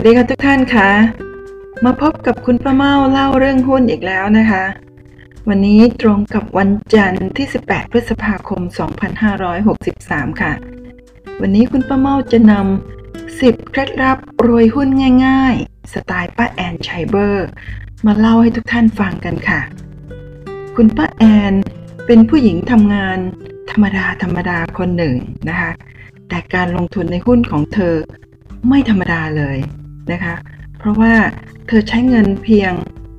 วัสดีค่ะทุกท่านคะมาพบกับคุณป้าเมาเล่าเรื่องหุ้นอีกแล้วนะคะ วันนี้ตรงกับวันจันทร์ที่ 18 พฤษภาคม 2563 ค่ะ วันนี้คุณป้าเมาจะนำ 10 เคล็ดลับรวยหุ้นง่ายๆ สไตล์ป้าแอนชัยเบอร์ มาเล่าให้ทุกท่านฟังกันค่ะ คุณป้าแอนเป็นผู้หญิงทำงานธรรมดาธรรมดาคนหนึ่งนะคะ แต่การลงทุนในหุ้นของเธอไม่ธรรมดาเลย นะคะ เพราะว่าเธอใช้เงินเพียง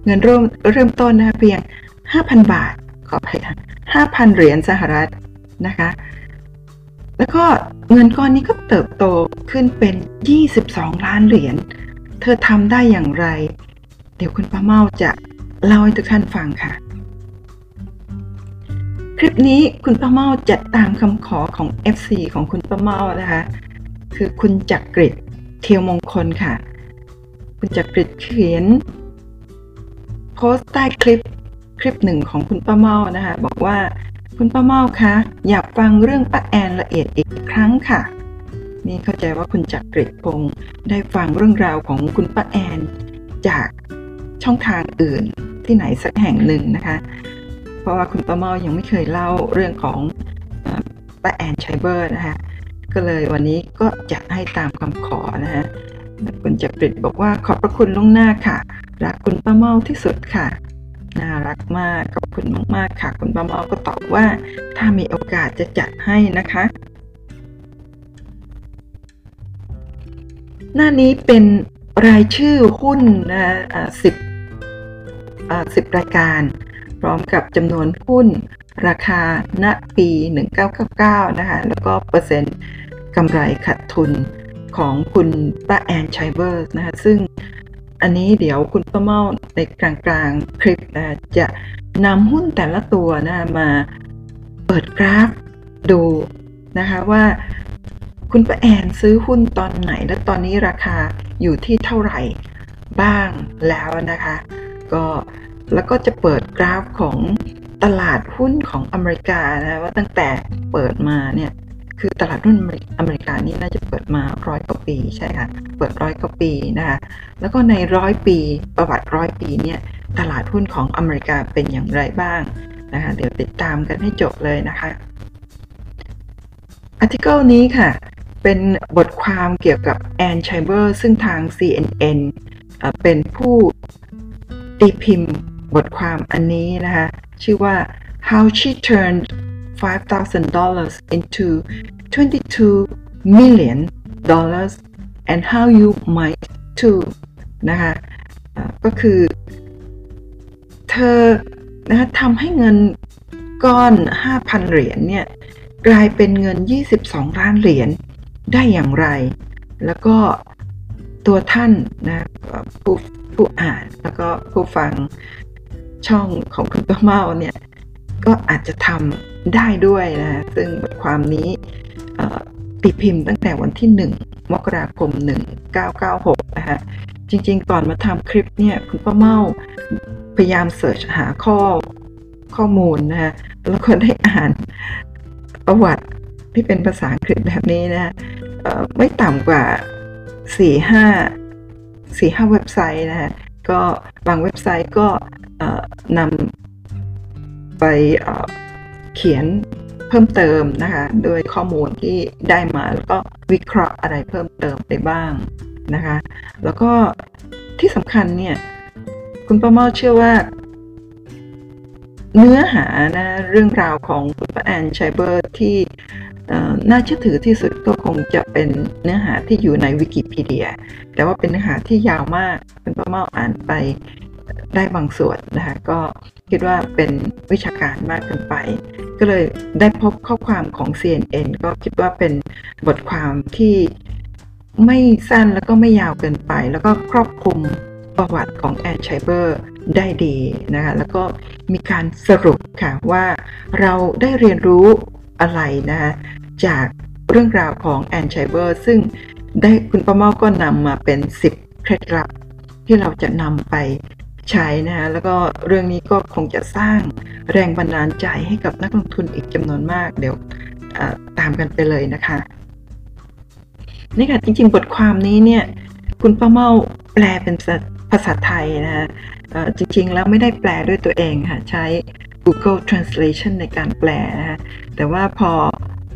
เงินเริ่มเริ่มต้นนะคะเพียง 5,000 บาทขออภัยค่ะ5,000 เหรียญสหรัฐนะคะ แล้วก็เงินก้อนนี้ก็เติบโตขึ้นเป็น 22 ล้านเหรียญ เธอทำได้อย่างไร เดี๋ยวคุณป้าเมาจะเล่าให้ทุกท่านฟังค่ะ คลิปนี้คุณป้าเมาจะตามคำขอของ FC ของคุณป้าเมานะคะ คือคุณจักกริดเทียวมงคลค่ะ คุณจักริดเขียนโพสต์ใต้คลิปคลิปหนึ่งของคุณป้าเมานะคะบอกว่าคุณป้าเมาคะอยากฟังเรื่องป้าแอนละเอียดอีกครั้งค่ะ นี่เข้าใจว่าคุณจักริดคงได้ฟังเรื่องราวของคุณป้าแอน จากช่องทางอื่นที่ไหนสักแห่งหนึ่งนะคะ เพราะว่าคุณป้าเมายังไม่เคยเล่าเรื่องของป้าแอนไชเบอร์นะคะก็เลยวันนี้ก็จะให้ตามคำขอนะฮะ คุณจักริดบอกว่าขอบพระคุณล่วงหน้าค่ะ รักคุณป้าเมาที่สุดค่ะ น่ารักมากขอบคุณมากๆค่ะ คุณป้าเมาก็ตอบว่า ถ้ามีโอกาสจะจัดให้นะคะ หน้านี้เป็นรายชื่อหุ้นนะสิบสิบรายการ พร้อมกับจำนวนหุ้น ราคาณปี 1999 นะคะ แล้วก็เปอร์เซ็นต์กำไรขาดทุน ของคุณป้าแอนชัยเบอร์นะคะซึ่งอันนี้เดี๋ยวคุณป้าเมาในกลางๆคลิปนะจะนำหุ้นแต่ละตัวนะมาเปิดกราฟดูนะคะว่าคุณป้าแอนซื้อหุ้นตอนไหน และตอนนี้ราคาอยู่ที่เท่าไหร่บ้างแล้วนะคะก็แล้วก็จะเปิดกราฟของตลาดหุ้นของอเมริกานะว่าตั้งแต่เปิดมาเนี่ย คือตลาดหุ้นอเมริกานี่น่าจะเปิดมาร้อยกว่าปีใช่ค่ะ เปิดร้อยกว่าปีนะคะ แล้วก็ในร้อยปีประวัติร้อยปีเนี่ยตลาดหุ้นของอเมริกาเป็นอย่างไรบ้างนะคะ เดี๋ยวติดตามกันให้จบเลยนะคะอาร์ติเคิลนี้ค่ะ เป็นบทความเกี่ยวกับแอนชัยเบอร์ซึ่งทาง CNN เป็นผู้ตีพิมพ์บทความอันนี้นะคะ ชื่อว่า how she turned $5,000 into $22 million and how you might too นะคะก็คือ เธอนะคะทำให้เงินก้อน 5,000 เหรียญเนี่ย กลายเป็นเงิน 22 ล้านเหรียญได้อย่างไร แล้วก็ตัวท่านนะผู้ผู้อ่านแล้วก็ผู้ฟังช่องของคุณป้าเมาเนี่ย ก็อาจจะทำ ได้ด้วยนะซึ่งบทความนี้ตีพิมพ์ตั้งแต่วันที่ 1 มกราคม 1996 นะคะจริงๆ ก่อนมาทำคลิปเนี่ยคุณป้าเมาพยายามเสิร์ชหาข้อข้อมูลนะฮะแล้วก็ได้อ่านประวัติที่เป็นภาษาอังกฤษแบบนี้นะไม่ต่ำกว่า 4 5 4 5 เว็บไซต์นะฮะก็บางเว็บไซต์ก็นำไป เขียนเพิ่มเติมนะคะโดยข้อมูลที่ได้มาแล้วก็วิเคราะห์อะไรเพิ่มเติมไปบ้างนะคะแล้วก็ที่สำคัญเนี่ยคุณป้าเมาเชื่อว่า เนื้อหานะเรื่องราวของคุณป้าแอนชัยเบอร์ที่น่าเชื่อถือที่สุดก็คงจะเป็นเนื้อหาที่อยู่ในวิกิพีเดีย แต่ว่าเป็นเนื้อหาที่ยาวมากคุณป้าเมาอ่านไป ได้บางส่วนนะคะก็คิดว่าเป็นวิชาการมากเกินไป ก็เลยได้พบข้อความของ CNN ก็คิดว่าเป็นบทความที่ไม่สั้นแล้วก็ไม่ยาวเกินไป แล้วก็ครอบคลุมประวัติของแอนชัยเบอร์ได้ดีนะคะแล้วก็มีการสรุปค่ะว่าเราได้เรียนรู้อะไรนะคะจากเรื่องราวของแอนชัยเบอร์ซึ่งได้คุณประเมาก็นำมาเป็น 10 เคล็ดลับที่เราจะนำไป ใช้นะคะแล้วก็เรื่องนี้ก็คงจะสร้างแรงบันดาลใจให้กับนักลงทุนอีกจำนวนมาก เดี๋ยวตามกันไปเลยนะคะนี่ค่ะจริงๆ บทความนี้เนี่ยคุณป้าเมาแปลเป็นภาษาไทยนะฮะจริงๆ แล้วไม่ได้แปลด้วยตัวเองค่ะใช้ Google Translation ในการแปลนะฮะแต่ว่าพอ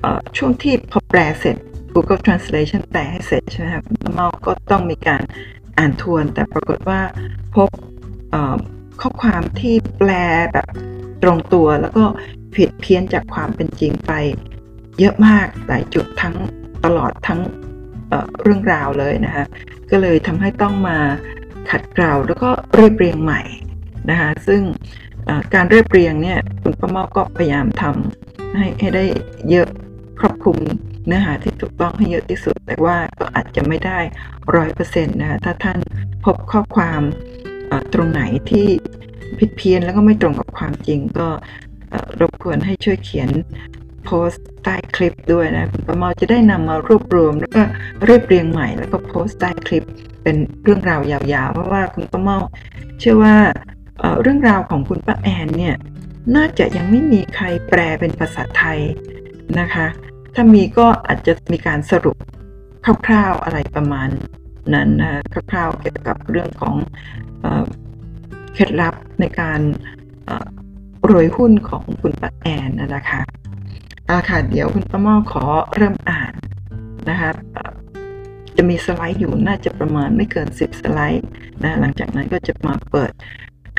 อช่วงที่พอแปลเสร็จ Google Translation แปลให้เสร็จใช่ไหมครับเมาก็ต้องมีการอ่านทวน แต่ปรากฏว่าพบ ข้อความที่แปลแบบตรงตัว แล้วก็ผิดเพี้ยนจากความเป็นจริงไป เยอะมากหลายจุดทั้งตลอดทั้งเเรื่องราวเลยนะคะก็เลยทำให้ต้องมาขัดเกลาแล้วก็เรียบเรียงใหม่นะคะซึ่งการเรียบเรียงเนี่ยคุณป้าเมาก็พยายามทำให้ให้ได้เยอะครอบคลุมเนื้อหาที่ถูกต้องให้เยอะที่สุด แต่ว่าก็อาจจะไม่ได้ร้อยเปอร์เซ็นต์นะคะถ้าท่านพบข้อความ ตรงไหนที่ผิดเพี้ยนแล้วก็ไม่ตรงกับความจริงก็รบกวนให้ช่วยเขียนโพสต์ใต้คลิปด้วยนะคุณประมอจะได้นำมารวบรวม แล้วก็เรียบเรียงใหม่ แล้วก็โพสต์ใต้คลิปเป็นเรื่องราวยาวๆ เพราะว่าคุณประมอเชื่อว่าเรื่องราวของคุณป้าแอนเนี่ยน่าจะยังไม่มีใครแปลเป็นภาษาไทยนะคะ ถ้ามีก็อาจจะมีการสรุปคร่าวๆอะไรประมาณนั้นนะคร่าวๆเกี่ยวกับเรื่องของ เคล็ดลับในการรวยหุ้นของคุณป้าแอนนะคะอาค่ะเดี๋ยวคุณป้าม่อขอเริ่มอ่านนะคะจะมีสไลด์อยู่น่าจะประมาณไม่เกิน 10 สไลด์นะหลังจากนั้นก็จะมาเปิด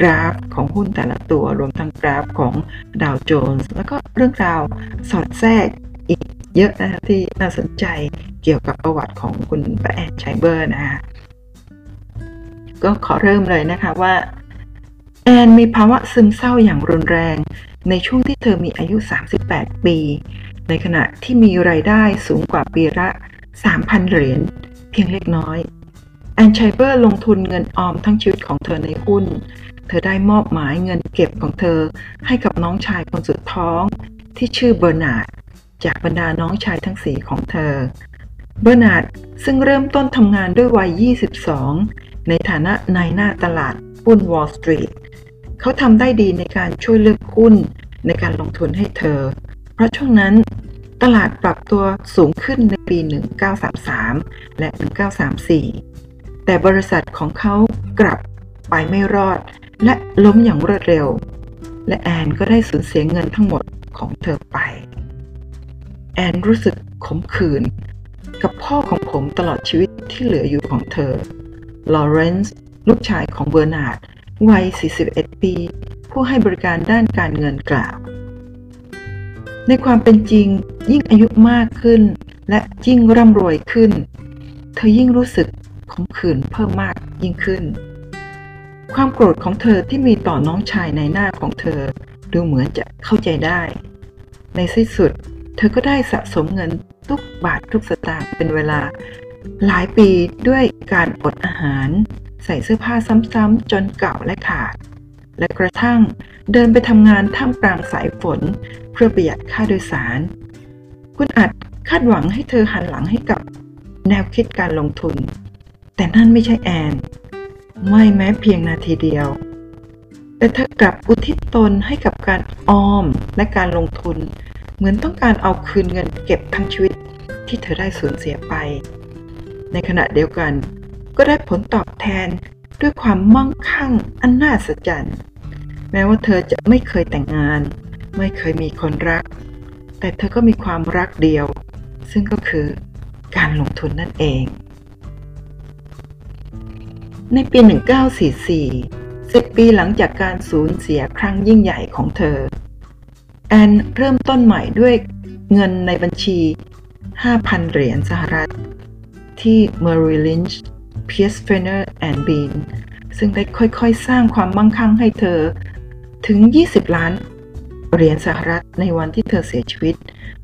กราฟของหุ้นแต่ละตัวรวมทั้งกราฟของดาวโจนส์แล้วก็เรื่องราวสอดแทรกอีกเยอะนะคะที่น่าสนใจเกี่ยวกับประวัติของคุณป้าแอนไชเบอร์นะคะ ก็ขอเริ่มเลยนะคะว่า แอนมีภาวะซึมเศร้าอย่างรุนแรง ในช่วงที่เธอมีอายุ 38 ปี ในขณะที่มีรายได้สูงกว่าปีละ 3,000 เหรียญเพียงเล็กน้อย แอนชัยเบอร์ลงทุนเงินออมทั้งชีวิตของเธอในหุ้น เธอได้มอบหมายเงินเก็บของเธอให้กับน้องชายคนสุดท้อง ที่ชื่อเบอร์นาร์ดจากบรรดาน้องชายทั้งสี่ของเธอ เบอร์นาร์ดซึ่งเริ่มต้นทำงานด้วยวัย 22 ในฐานะนายหน้าตลาดหุ้นวอลล์สตรีทเขาทำได้ดีในการช่วยเลือกหุ้นในการลงทุนให้เธอ เพราะช่วงนั้นตลาดปรับตัวสูงขึ้นในปี 1933 และ 1934 แต่บริษัทของเขากลับไปไม่รอด และล้มอย่างรวดเร็ว และแอนก็ได้สูญเสียเงินทั้งหมดของเธอไป แอนรู้สึกขมขื่นกับพ่อของผมตลอดชีวิตที่เหลืออยู่ของเธอ ลอเรนซ์ลูกชายของเบอร์นาร์ดวัย 41 ปี ผู้ให้บริการด้านการเงินกล่าว ในความเป็นจริงยิ่งอายุมากขึ้น และยิ่งร่ำรวยขึ้น เธอยิ่งรู้สึกขมขื่นเพิ่มมากยิ่งขึ้น ความโกรธของเธอที่มีต่อน้องชายในหน้าของเธอ ดูเหมือนจะเข้าใจได้ ในที่สุด เธอก็ได้สะสมเงินทุกบาททุกสตางค์เป็นเวลา หลายปีด้วยการอดอาหาร ใส่เสื้อผ้าซ้ำๆจนเก่าและขาด และกระทั่งเดินไปทำงานท่ามกลางสายฝน เพื่อประหยัดค่าโดยสาร คุณอาจคาดหวังให้เธอหันหลังให้กับแนวคิดการลงทุน แต่นั่นไม่ใช่แอน ไม่แม้เพียงนาทีเดียว แต่เธอกลับอุทิศตนให้กับการออมและการลงทุน เหมือนต้องการเอาคืนเงินเก็บทั้งชีวิตที่เธอได้สูญเสียไป ในขณะเดียวกัน ก็ได้ผลตอบแทนด้วยความมั่งคั่งอันน่าสะใจแม้ว่าเธอจะไม่เคยแต่งงาน ไม่เคยมีคนรัก แต่เธอก็มีความรักเดียว ซึ่งก็คือการลงทุนนั่นเอง ในปี 1944 10 ปีหลังจากการสูญเสียครั้งยิ่งใหญ่ของเธอ แอนเริ่มต้นใหม่ด้วยเงินในบัญชี 5,000 เหรียญสหรัฐ ที่ Merrill Lynch Pierce Fenner and Bean ซึ่งได้ค่อยๆ สร้างความมั่งคั่งให้เธอถึง 20 ล้านเหรียญสหรัฐในวันที่เธอเสียชีวิต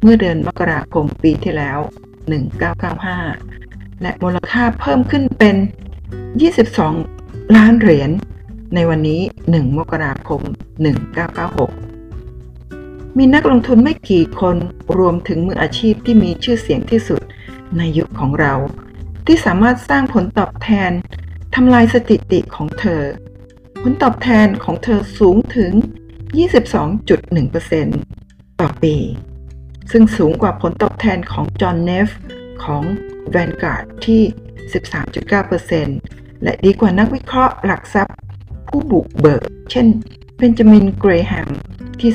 เมื่อเดือนมกราคมปีที่แล้ว 1995 และมูลค่าเพิ่มขึ้นเป็น 22 ล้านเหรียญในวันนี้ 1 มกราคม 1996 มีนักลงทุนไม่กี่คนรวมถึงมืออาชีพที่มีชื่อเสียงที่สุด ในยุคของเรา ที่สามารถสร้างผลตอบแทนทำลายสถิติของเธอ ผลตอบแทนของเธอสูงถึง 22.1%ต่อปี ซึ่งสูงกว่าผลตอบแทนของจอห์นเนฟของ Vanguard ที่ 13.9%และดีกว่านักวิเคราะห์หลักทรัพย์ ผู้บุกเบิก เช่นเบนจามินเกรแฮมที่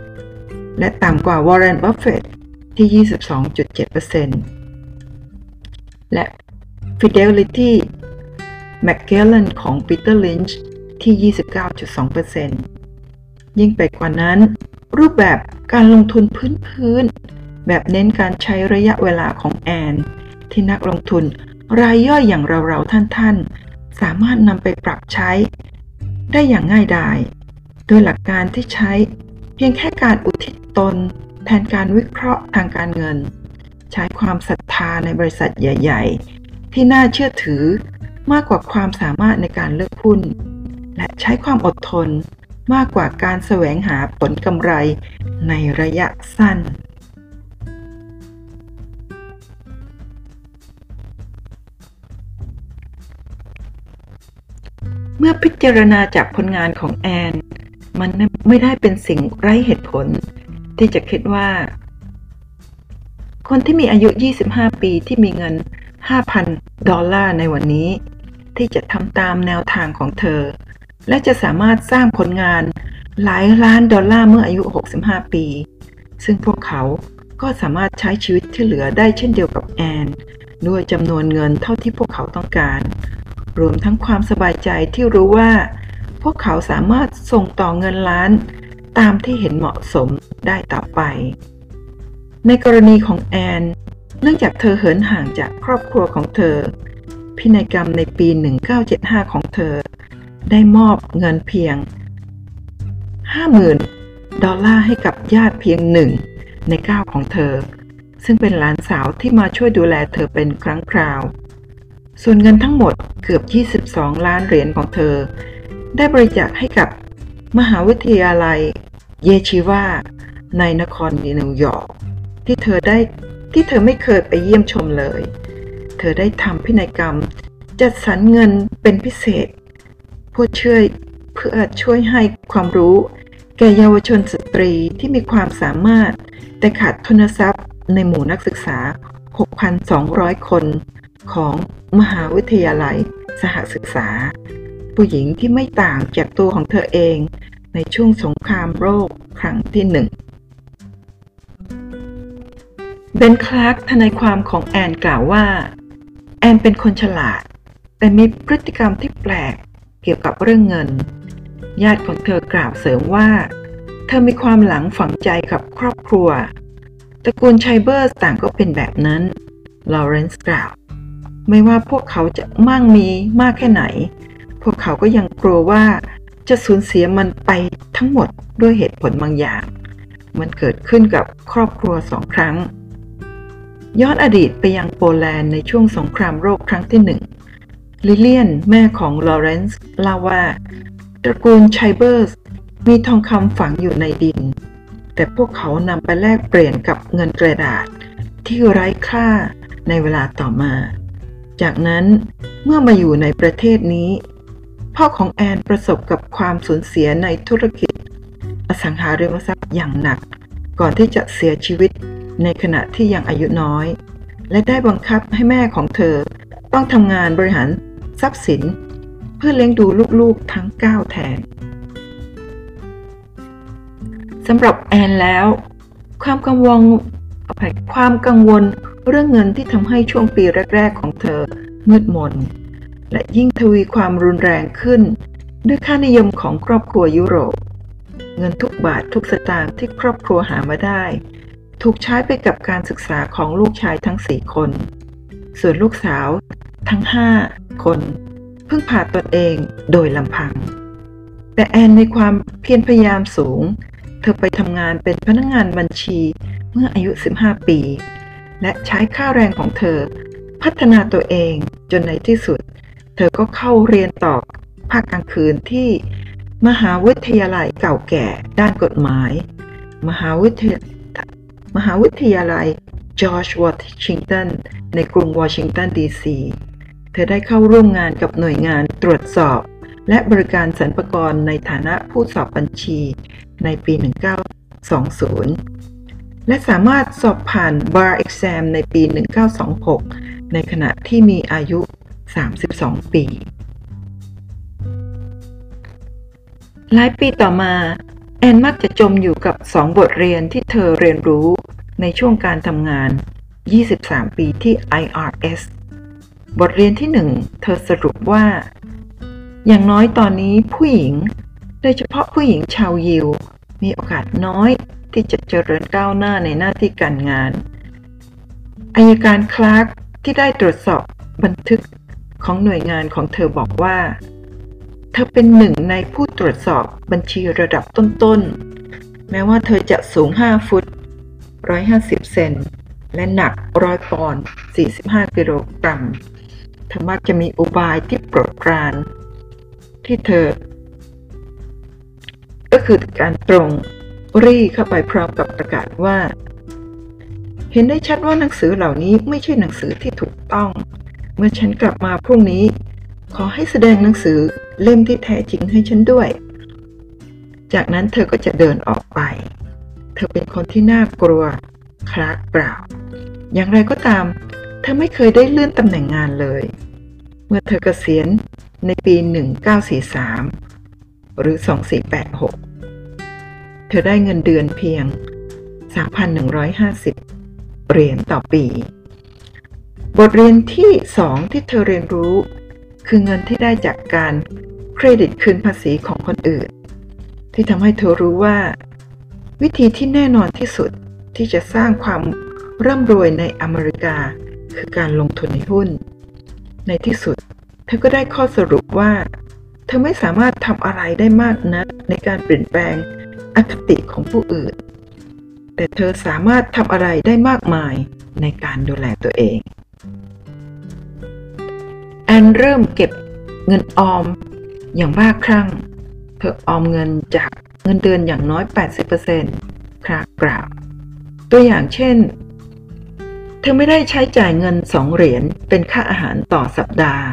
17.4%และต่ำกว่าวอร์เรนบัฟเฟต ที่ 22.7%และ Fidelity Magellan ของ Peter Lynch ที่ 29.2%ยิ่งไปกว่านั้น รูปแบบการลงทุนพื้นๆ แบบเน้นการใช้ระยะเวลาของแอน ที่นักลงทุนรายย่อยอย่างเราๆ ท่านๆ สามารถนำไปปรับใช้ ได้อย่างง่ายดาย โดยหลักการที่ใช้เพียงแค่การอุทิศตน แทนการวิเคราะห์ทางการเงิน ใช้ความศรัทธาในบริษัทใหญ่ ๆ ที่น่าเชื่อถือมากกว่าความสามารถในการเลือกหุ้น และใช้ความอดทนมากกว่าการแสวงหาผลกำไรในระยะสั้น เมื่อพิจารณาจากผลงานของแอน มันไม่ได้เป็นสิ่งไร้เหตุผล ที่จะคิดว่า คนที่มีอายุ 25 ปีที่มีเงิน 5,000 ดอลลาร์ในวันนี้ ที่จะทำตามแนวทางของเธอ และจะสามารถสร้างผลงานหลายล้านดอลลาร์เมื่ออายุ 65 ปี ซึ่งพวกเขาก็สามารถใช้ชีวิตที่เหลือได้เช่นเดียวกับแอน ด้วยจำนวนเงินเท่าที่พวกเขาต้องการ รวมทั้งความสบายใจที่รู้ว่า พวกเขาสามารถส่งต่อเงินล้าน ตามที่เห็นเหมาะสมได้ต่อไป ในกรณีของแอน เนื่องจากเธอเหินห่างจากครอบครัวของเธอ พินัยกรรมในปี 1975 ของเธอ ได้มอบเงินเพียง 50,000 ดอลลาร์ให้กับญาติเพียงหนึ่งในเก้าของเธอ ซึ่งเป็นหลานสาวที่มาช่วยดูแลเธอเป็นครั้งคราว ส่วนเงินทั้งหมดเกือบ 22 ล้านเหรียญของเธอ ได้บริจาคให้กับ มหาวิทยาลัย เยชิวาในนครนิวยอร์กที่เธอได้ที่เธอไม่เคยไปเยี่ยมชมเลย เธอได้ทำพินัยกรรม จัดสรรเงินเป็นพิเศษเพื่อช่วยเพื่อช่วยให้ความรู้ แก่เยาวชนสตรีที่มีความสามารถ แต่ขาดทุนทรัพย์ในหมู่นักศึกษา 6,200 คนของมหาวิทยาลัยสหศึกษา ผู้หญิงที่ไม่ต่างจากตัวของเธอเองในช่วงสงครามโลกครั้งที่หนึ่งเบนคลาร์กทนายความของแอนกล่าวว่า แอนเป็นคนฉลาด แต่มีพฤติกรรมที่แปลกเกี่ยวกับเรื่องเงิน ญาติของเธอกล่าวเสริมว่า เธอมีความหลังฝังใจกับครอบครัวตระกูลชัยเบอร์สต่างก็เป็นแบบนั้นลอเรนซ์กล่าว ไม่ว่าพวกเขาจะมั่งมีมากแค่ไหน พวกเขาก็ยังกลัวว่าจะสูญเสียมันไปทั้งหมดด้วยเหตุผลบางอย่าง มันเกิดขึ้นกับครอบครัวสองครั้ง ย้อนอดีตไปยังโปแลนด์ในช่วงสงครามโลกครั้งที่หนึ่งลิเลียนแม่ของลอเรนซ์เล่าว่า ตระกูลชัยเบอร์สมีทองคำฝังอยู่ในดิน แต่พวกเขานำไปแลกเปลี่ยนกับเงินกระดาษ ที่ไร้ค่าในเวลาต่อมา จากนั้นเมื่อมาอยู่ในประเทศนี้ พ่อของแอนประสบกับความสูญเสียในธุรกิจ อสังหาริมทรัพย์อย่างหนัก ก่อนที่จะเสียชีวิตในขณะที่ยังอายุน้อย และได้บังคับให้แม่ของเธอ ต้องทำงานบริหารทรัพย์สิน เพื่อเลี้ยงดูลูกๆทั้ง 9 แทนสำหรับแอนแล้ว ความกังวลความกังวลเรื่องเงินที่ทำให้ช่วงปีแรก ๆ ของเธอมืดมน และยิ่งทวีความรุนแรงขึ้น ด้วยค่านิยมของครอบครัวยุโรป เงินทุกบาททุกสตางค์ที่ครอบครัวหามาได้ ถูกใช้ไปกับการศึกษาของลูกชายทั้งสี่คน ส่วนลูกสาวทั้งห้าคน เพึ่งพาตนเองโดยลำพัง แต่แอนในความเพียรพยายามสูง เธอไปทำงานเป็นพนักงงานบัญชีเมื่ออายุ 15 ปี และใช้ค่าแรงของเธอ พัฒนาตัวเองจนในที่สุด ธอก็เข้าเรียนต่อภาคกลางคืนที่มหาวิทยาลัยเก่าแก่ด้านกฎหมาย มหาวิทยามหาวิทยาลัยจอร์จวอชิงตันในกรุงวอชิงตันดีซี เธอได้เข้าร่วมงานกับหน่วยงานตรวจสอบ และบริการสรรพากรในฐานะผู้สอบบัญชีในปี 1920 และสามารถสอบผ่าน Bar Exam ในปี 1926 ในขณะที่มีอายุ 32 ปี หลายปีต่อมา แอนมักจะจมอยู่กับสองบทเรียนที่เธอเรียนรู้ในช่วงการทำงาน 23 ปีที่ IRS บทเรียนที่หนึ่งเธอสรุปว่า อย่างน้อยตอนนี้ผู้หญิง โดยเฉพาะผู้หญิงชาวยิว มีโอกาสน้อยที่จะเจริญก้าวหน้าในหน้าที่การงานอายการคลาร์กที่ได้ตรวจสอบบันทึก ของหน่วยงานของเธอบอกว่า เธอเป็นหนึ่งในผู้ตรวจสอบบัญชีระดับต้นๆ แม้ว่าเธอจะสูง 5 ฟุต 150 เซนและหนักร้อยปอนด์45 กิโลกรัมเธอมักจะมีอุบายที่โปรดปราน ที่เธอ ก็คือการตรงรีเข้าไปพร้อมกับประกาศว่า เห็นได้ชัดว่าหนังสือเหล่านี้ไม่ใช่หนังสือที่ถูกต้อง มื่อฉันกลับมาพรุ่งนี้ ขอให้แสดงหนังสือเล่มที่แท้จริงให้ฉันด้วย จากนั้นเธอก็จะเดินออกไป เธอเป็นคนที่น่ากลัวคลากเปล่า อย่างไรก็ตาม เธอไม่เคยได้เลื่อนตำแหน่งงานเลย เมื่อเธอเกษียณในปี 1943 หรือ 2486 เธอได้เงินเดือนเพียง 3,150 เหรียญต่อปี บทเรียนที่สองที่เธอเรียนรู้ คือเงินที่ได้จากการเครดิตคืนภาษีของคนอื่น ที่ทำให้เธอรู้ว่า วิธีที่แน่นอนที่สุดที่จะสร้างความร่ำรวยในอเมริกา คือการลงทุนในหุ้น ในที่สุด เธอก็ได้ข้อสรุปว่า เธอไม่สามารถทำอะไรได้มากนักในการเปลี่ยนแปลงอคติของผู้อื่น แต่เธอสามารถทำอะไรได้มากมายในการดูแลตัวเอง แอนเริ่มเก็บเงินออมอย่างบ้าคลั่ง เธอออมเงินจากเงินเดือนอย่างน้อย 80%ครากล่าวตัวอย่างเช่น เธอไม่ได้ใช้จ่ายเงินสองเหรียญเป็นค่าอาหารต่อสัปดาห์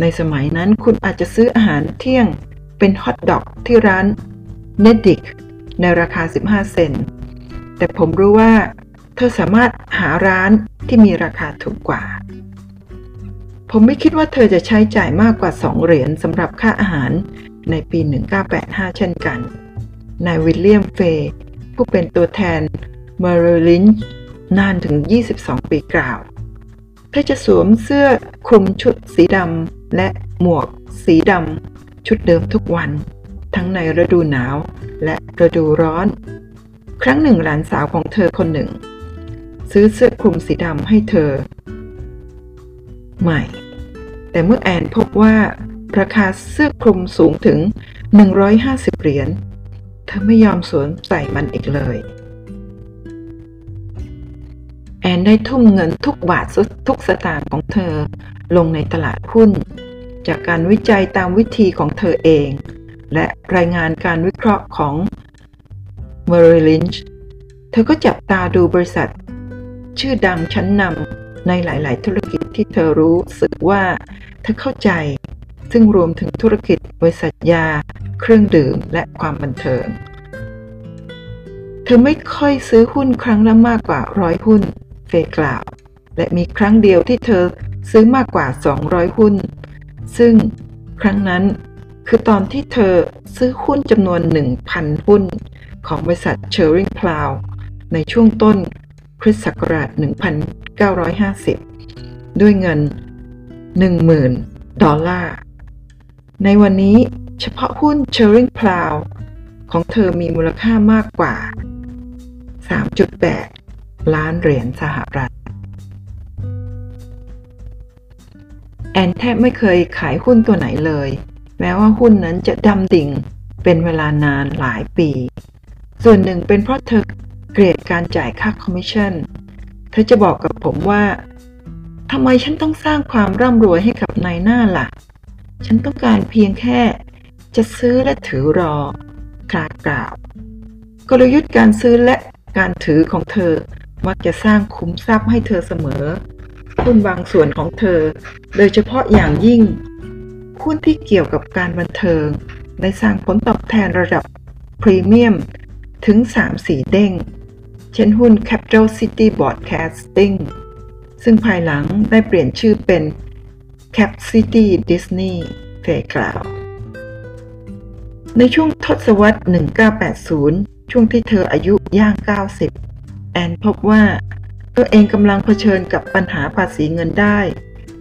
ในสมัยนั้นคุณอาจจะซื้ออาหารเที่ยงเป็นฮอทดอกที่ร้านเนดิกในราคา 15 เซนต์แต่ผมรู้ว่า เธอสามารถหาร้านที่มีราคาถูกกว่า ผมไม่คิดว่าเธอจะใช้จ่ายมากกว่า 2 เหรียญสำหรับค่าอาหารในปี 1985 เช่นกัน นายวิลเลียมเฟย์ผู้เป็นตัวแทนเมอร์ริลลินช์นานถึง 22 ปีกล่าว เธอจะสวมเสื้อคลุมชุดสีดำและหมวกสีดำชุดเดิมทุกวัน ทั้งในฤดูหนาวและฤดูร้อน ครั้งหนึ่งหลานสาวของเธอคนหนึ่ง ซื้อเสื้อคลุมสีดำให้เธอ ใหม่ แต่เมื่อแอนพบว่าราคาเสื้อคลุมสูงถึง 150 เหรียญ เธอไม่ยอมสวมใส่มันอีกเลย แอนได้ทุ่มเงินทุกบาททุกสตางค์ของเธอลงในตลาดหุ้น จากการวิจัยตามวิธีของเธอเอง และรายงานการวิเคราะห์ของ Merrill Lynch เธอก็จับตาดูบริษัท ชื่อดังชั้นนำในหลาย ๆ ธุรกิจที่เธอรู้สึกว่า เธอเข้าใจ ซึ่งรวมถึงธุรกิจบริษัทยา เครื่องดื่มและความบันเทิง เธอไม่ค่อยซื้อหุ้นครั้งละมากกว่าร้อยหุ้น เฟยกล่าว และมีครั้งเดียวที่เธอซื้อมากกว่า 200 หุ้น ซึ่งครั้งนั้นคือตอนที่เธอซื้อหุ้นจำนวน 1,000 หุ้น ของบริษัทเชอร์ริงพลาวในช่วงต้น คริสต์ศักราช 1950 ด้วยเงิน 10,000 ดอลลาร์ ในวันนี้เฉพาะหุ้นเชอริงพลาวของเธอมีมูลค่ามากกว่า 3.8 ล้านเหรียญสหรัฐ แอนแทบไม่เคยขายหุ้นตัวไหนเลย แม้ว่าหุ้นนั้นจะดำดิ่งเป็นเวลานานหลายปี ส่วนหนึ่งเป็นเพราะเธอ เกลียดการจ่ายค่าคอมมิชชั่น เธอจะบอกกับผมว่าทำไมฉันต้องสร้างความร่ำรวยให้กับนายหน้าล่ะ ฉันต้องการเพียงแค่ จะซื้อและถือรอคลากล่าว กลยุทธ์การซื้อและการถือของเธอมักจะสร้างคุ้มทรัพย์ให้เธอเสมอหุ้นบางส่วนของเธอ โดยเฉพาะอย่างยิ่งหุ้นที่เกี่ยวกับการบันเทิง ได้สร้างผลตอบแทนระดับพรีเมียมถึง 3-4 เด้ง เช่นหุ้น Capital City Broadcasting ซึ่งภายหลังได้เปลี่ยนชื่อเป็น Cap City Disney เฟกล่าว ในช่วงทศวรรษ 1980 ช่วงที่เธออายุย่าง 90 แอนพบว่า ตัวเองกำลังเผชิญกับปัญหาภาษีเงินได้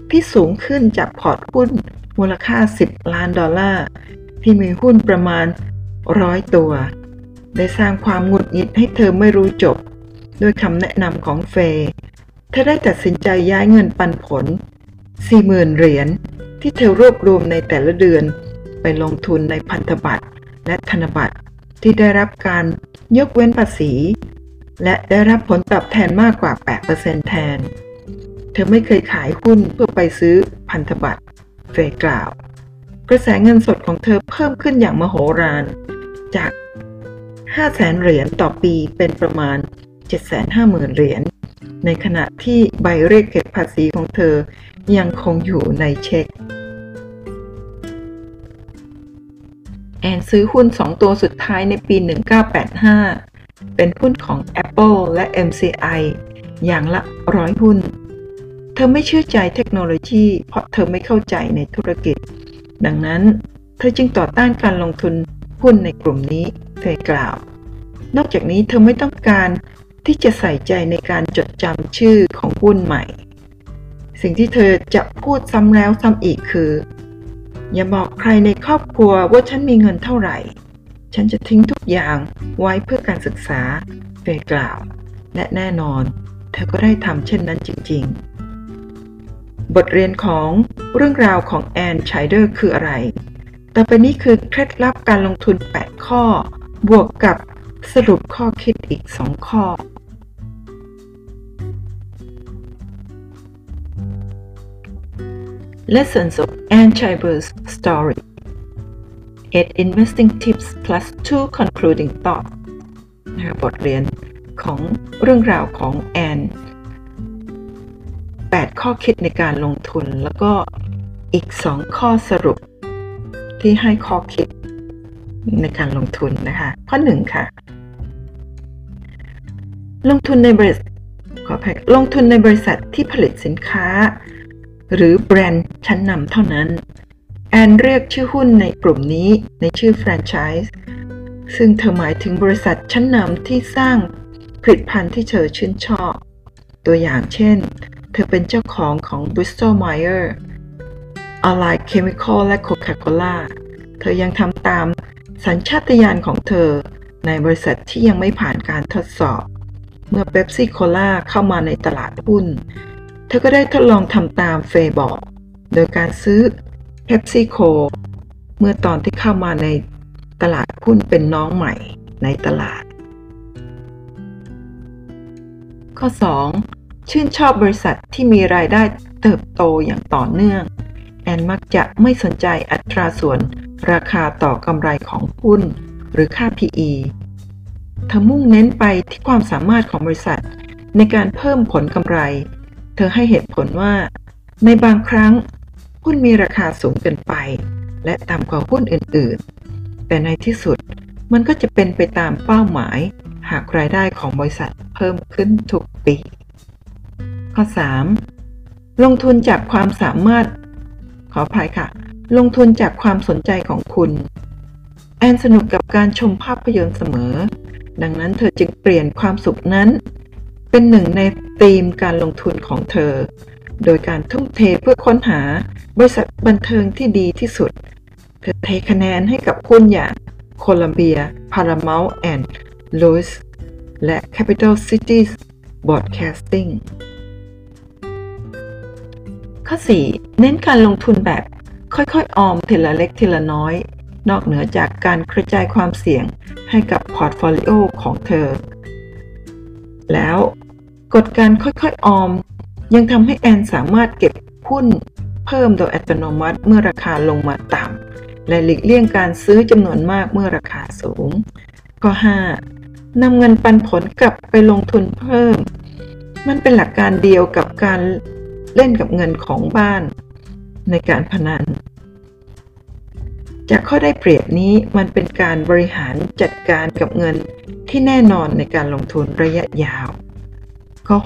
ที่สูงขึ้นจากพอร์ตหุ้นมูลค่า 10 ล้านดอลลาร์ ที่มีหุ้นประมาณร้อยตัว ได้สร้างความหงุดหงิดให้เธอไม่รู้จบ ด้วยคำแนะนำของเฟย์เธอได้ตัดสินใจย้ายเงินปันผล 40,000 เหรียญที่เธอรวบรวมในแต่ละเดือน ไปลงทุนในพันธบัตรและธนบัตรที่ได้รับการยกเว้นภาษี และได้รับผลตอบแทนมากกว่า 8%แทน เธอไม่เคยขายหุ้นเพื่อไปซื้อพันธบัตร เฟยกล่าว กระแสเงินสดของเธอเพิ่มขึ้นอย่างมโหฬารจาก 500,000 เหรียญต่อปีเป็นประมาณ 750,000 เหรียญ ในขณะที่ใบเรียกเก็บภาษีของเธอยังคงอยู่ในเช็ค แอนซื้อหุ้น 2 ตัวสุดท้ายในปี 1985 เป็นหุ้นของ Apple และ MCI อย่างละร้อยหุ้น เธอไม่เชื่อใจเทคโนโลยี เพราะเธอไม่เข้าใจในธุรกิจ ดังนั้น เธอจึงต่อต้านการลงทุนหุ้นในกลุ่มนี้ เธอกล่าว นอกจากนี้เธอไม่ต้องการที่จะใส่ใจในการจดจำชื่อของหุ้นใหม่ สิ่งที่เธอจะพูดซ้ำแล้วซ้ำอีกคือ อย่าบอกใครในครอบครัวว่าฉันมีเงินเท่าไหร่ ฉันจะทิ้งทุกอย่างไว้เพื่อการศึกษาเฟยกล่าว และแน่นอน เธอก็ได้ทำเช่นนั้นจริง ๆ บทเรียนของเรื่องราวของแอนชัยเดอร์คืออะไร ต่อไปนี้คือเคล็ดลับการลงทุน 8 ข้อ บวกกับสรุปข้อคิดอีก2ข้อ Lessons of Anne Chivers story 8 investing tips plus 2 concluding thoughts นะบทเรียนของเรื่องราวของแอน8ข้อคิดในการลงทุนแล้วก็อีก 2 ข้อสรุปที่ให้ข้อคิด ในการลงทุนนะคะ ข้อ1ค่ะ ลงทุนในบริษัทขออภัยลงทุนในบริษัทที่ผลิตสินค้า หรือแบรนด์ชั้นนำเท่านั้น แอนเรียกชื่อหุ้นในกลุ่มนี้ในชื่อแฟรนไชส์ซึ่งเธอหมายถึงบริษัทชั้นนำที่สร้างผลิตภัณฑ์ที่เธอชื่นชอบ ตัวอย่างเช่น เธอเป็นเจ้าของของ Bristol Myers Allied Chemical และ Coca-Cola เธอยังทำตาม สัญชาตญาณของเธอในบริษัทที่ยังไม่ผ่านการทดสอบ เมื่อ Pepsi Cola เข้ามาในตลาดหุ้น เธอก็ได้ทดลองทำตามเฟย์บอก โดยการซื้อ PepsiCo เมื่อตอนที่เข้ามาในตลาดหุ้นเป็นน้องใหม่ในตลาด ข้อ 2. ชื่นชอบบริษัทที่มีรายได้เติบโตอย่างต่อเนื่อง แอนมักจะไม่สนใจอัตราส่วน ราคาต่อกำไรของหุ้น หรือค่า PE เธอมุ่งเน้นไปที่ความสามารถของบริษัท ในการเพิ่มผลกำไร เธอให้เหตุผลว่า ในบางครั้ง หุ้นมีราคาสูงเกินไป และต่ำกว่าหุ้นอื่นๆ แต่ในที่สุดมันก็จะเป็นไปตามเป้าหมาย หากรายได้ของบริษัทเพิ่มขึ้นทุกปี ข้อ 3. ลงทุนจากความสามารถ ออภัยค่ะ ลงทุนจากความสนใจของคุณ แอนสนุกกับการชมภาพยนตร์เสมอ ดังนั้นเธอจึงเปลี่ยนความสุขนั้น เป็นหนึ่งในธีมการลงทุนของเธอ โดยการทุ่มเทเพื่อค้นหาบริษัทบันเทิงที่ดีที่สุด เธอเทคะแนนให้กับหุ้นอย่างโคลัมเบีย Paramount and Louis และ Capital Cities Broadcasting ข้อ 4 เน้นการลงทุนแบบค่อยๆ ออมทีละเล็กทีละน้อย นอกเหนือจากการกระจายความเสี่ยงให้กับ portfolio ของเธอ แล้วกฎการค่อยๆ ออม ยังทำให้แอนสามารถเก็บหุ้นเพิ่มโดยอัตโนมัติเมื่อราคาลงมาต่ำและหลีกเลี่ยงการซื้อจำนวนมากเมื่อราคาสูง ข้อ 5นำเงินปันผลกลับไปลงทุนเพิ่ม มันเป็นหลักการเดียวกับการ เล่นกับเงินของบ้านในการพนัน จากข้อได้เปรียบนี้มันเป็นการบริหารจัดการกับเงินที่แน่นอนในการลงทุนระยะยาว ข้อ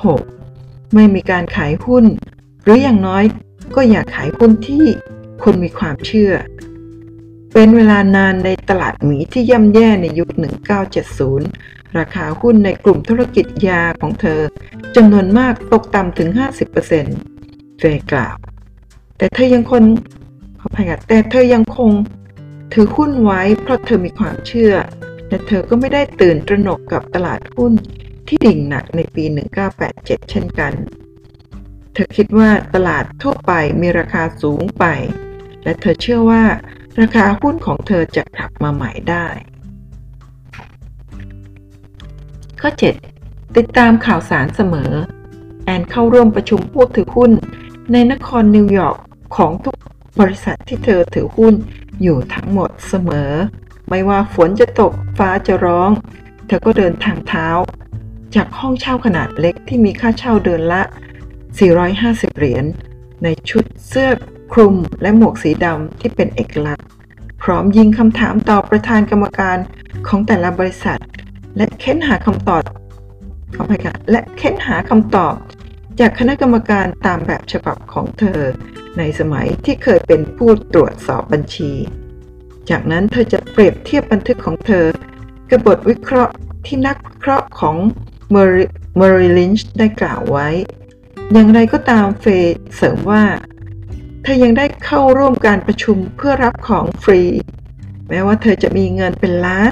6. ไม่มีการขายหุ้น หรืออย่างน้อยก็อย่าขายหุ้นที่คนมีความเชื่อ เป็นเวลานานในตลาดหมีที่ย่ำแย่ในยุค 1970 ราคาหุ้นในกลุ่มธุรกิจยาของเธอจำนวนมากตกต่ำถึง 50% เฟยกล่าว แต่เธอยังคนขออภัยค่ะแต่เธอยังคงถือหุ้นไว้เพราะเธอมีความเชื่อ และเธอก็ไม่ได้ตื่นตระหนกกับตลาดหุ้นที่ดิ่งหนักในปี 1987 เช่นกัน เธอคิดว่าตลาดทั่วไปมีราคาสูงไป และเธอเชื่อว่าราคาหุ้นของเธอจะกลับมาใหม่ได้ ข้อ 7 ติดตามข่าวสารเสมอ แอนเข้าร่วมประชุมผู้ถือหุ้น ในนครนิวยอร์กของทุกบริษัทที่เธอถือหุ้นอยู่ทั้งหมดเสมอ ไม่ว่าฝนจะตกฟ้าจะร้อง เธอก็เดินทางเท้า จากห้องเช่าขนาดเล็กที่มีค่าเช่าเดือนละ 450 เหรียญในชุดเสื้อคลุมและหมวกสีดำที่เป็นเอกลักษณ์ พร้อมยิงคำถามต่อประธานกรรมการของแต่ละบริษัท และเค้นหาคำตอบขอไปค่ะและเค้นหาคำตอบ จากคณะกรรมการตามแบบฉบับของเธอ ในสมัยที่เคยเป็นผู้ตรวจสอบบัญชี จากนั้นเธอจะเปรียบเทียบบันทึกของเธอ กับบทวิเคราะห์ที่นักวิเคราะห์ของเมอริลินช์ได้กล่าวไว้ อย่างไรก็ตามเฟย์เสริมว่า เธอยังได้เข้าร่วมการประชุมเพื่อรับของฟรี แม้ว่าเธอจะมีเงินเป็นล้าน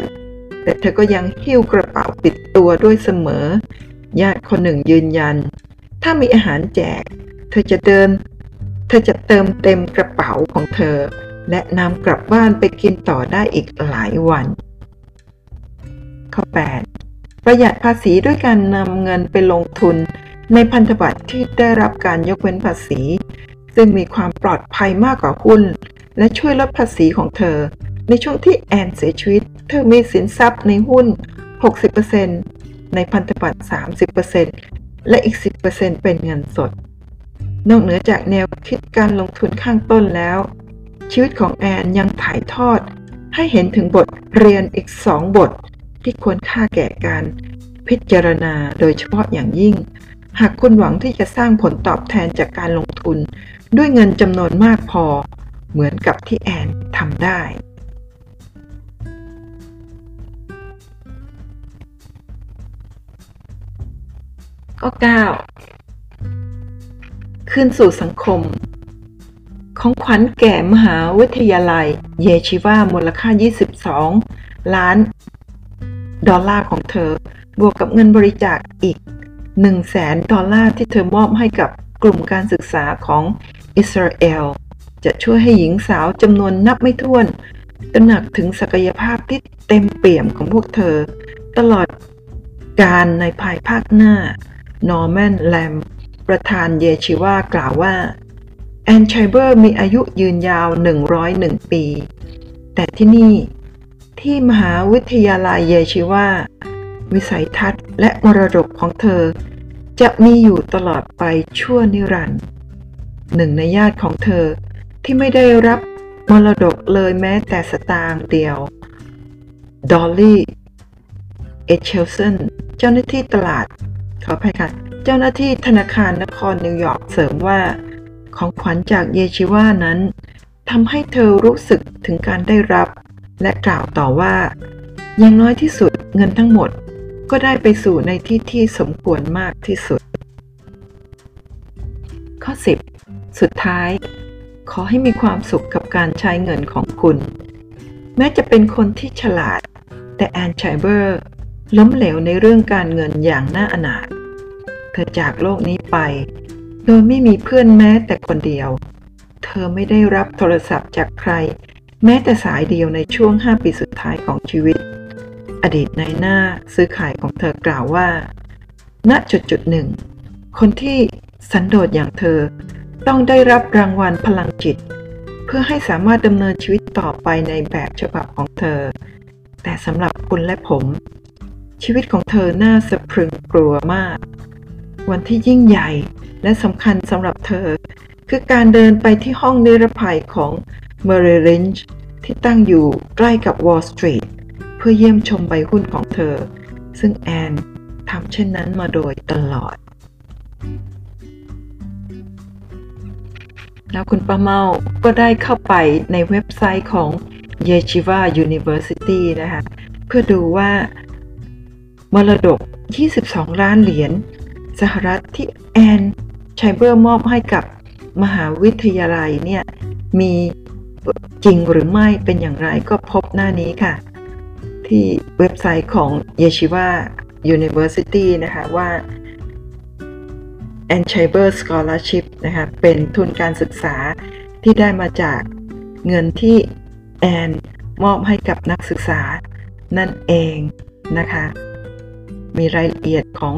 แต่เธอก็ยังหิ้วกระเป๋าติดตัวด้วยเสมอ ญาติคนหนึ่งยืนยัน ถ้ามีอาหารแจก เธอจะเดิน เธอจะเติมเต็มกระเป๋าของเธอ และนำกลับบ้านไปกินต่อได้อีกหลายวัน ข้อ 8 ประหยัดภาษีด้วยการนำเงินไปลงทุนในพันธบัตรที่ได้รับการยกเว้นภาษี ซึ่งมีความปลอดภัยมากกว่าหุ้น และช่วยลดภาษีของเธอ ในช่วงที่แอนเสียชีวิต เธอมีสินทรัพย์ในหุ้น 60%ในพันธบัตร 30%และ และอีก 10%เป็นเงินสด นอกเหนือจากแนวคิดการลงทุนข้างต้นแล้ว ชีวิตของแอนยังถ่ายทอด ให้เห็นถึงบทเรียนอีกสองบท ที่ควรค่าแก่การพิจารณาโดยเฉพาะอย่างยิ่ง หากคุณหวังที่จะสร้างผลตอบแทนจากการลงทุน ด้วยเงินจำนวนมากพอ เหมือนกับที่แอนทำได้ ก็9ขึ้นสู่สังคม ของขวัญแก่มหาวิทยาลัย เยชิวามูลค่า 22 ล้าน ดอลลาร์ของเธอ บวกกับเงินบริจาคอีก 1 0 0 0 0แสนดอลลาร์ที่เธอมอบให้กับกลุ่มการศึกษาของอิสราเอล จะช่วยให้หญิงสาวจำนวนนับไม่ถ้วนตระหนักถึงศักยภาพที่เต็มเปี่ยมของพวกเธอ ตลอดกาลในภายภาคหน้า นอร์แมนแลม ประธานเยชิว่ากล่าวว่า แอนไชเบอร์มีอายุยืนยาว 101 ปี แต่ที่นี่ ที่มหาวิทยาลัยเยชิว่า วิสัยทัศน์และมรดกของเธอ จะมีอยู่ตลอดไปชั่วนิรันดร์หนึ่งในญาติของเธอที่ไม่ได้รับมรดกเลยแม้แต่สตางค์เดียว ดอลลี่ เอเชลสัน เจ้าหน้าที่ตลาด ขออภัยค่ะ เจ้าหน้าที่ธนาคารนครนิวยอร์กเสริมว่า ของขวัญจากเยชิว่านั้นทำให้เธอรู้สึกถึงการได้รับ และกล่าวต่อว่า อย่างน้อยที่สุดเงินทั้งหมดก็ได้ไปสู่ในที่ที่สมควรมากที่สุด ข้อ 10 สุดท้าย ขอให้มีความสุขกับการใช้เงินของคุณ แม้จะเป็นคนที่ฉลาด แต่แอนชัยเบอร์ล้มเหลวในเรื่องการเงินอย่างน่าอนาถ เธอจากโลกนี้ไป โดยไม่มีเพื่อนแม้แต่คนเดียว เธอไม่ได้รับโทรศัพท์จากใคร แม้แต่สายเดียวในช่วง 5 ปีสุดท้ายของชีวิต อดีตนายหน้าซื้อขายของเธอกล่าวว่า ณจุดจุดหนึ่ง คนที่สันโดษอย่างเธอต้องได้รับรางวัลพลังจิต เพื่อให้สามารถดำเนินชีวิตต่อไปในแบบฉบับของเธอ แต่สำหรับคุณและผม ชีวิตของเธอน่าสะพรึงกลัวมาก วันที่ยิ่งใหญ่ และสำคัญสำหรับเธอ คือการเดินไปที่ห้องนิรภัยของ Merrill Lynch ที่ตั้งอยู่ใกล้กับวอลล์สตรีทเพื่อเยี่ยมชมใบหุ้นของเธอ ซึ่งแอนทำเช่นนั้นมาโดยตลอด แล้วคุณป้าเมาก็ได้เข้าไปในเว็บไซต์ของ Yeshiva University นะคะ เพื่อดูว่ามรดก 22 ล้านเหรียญ สหรัฐที่แอนชัยเบอร์มอบให้กับมหาวิทยาลัยเนี่ยมีจริงหรือไม่เป็นอย่างไรก็พบหน้านี้ค่ะ ที่เว็บไซต์ของ Yeshiva University นะคะว่า a n c h i b e r Scholarship นะคะเป็นทุนการศึกษาที่ได้มาจากเงินที่แอนมอบให้กับนักศึกษานั่นเองนะคะ มีรายละเอียดของ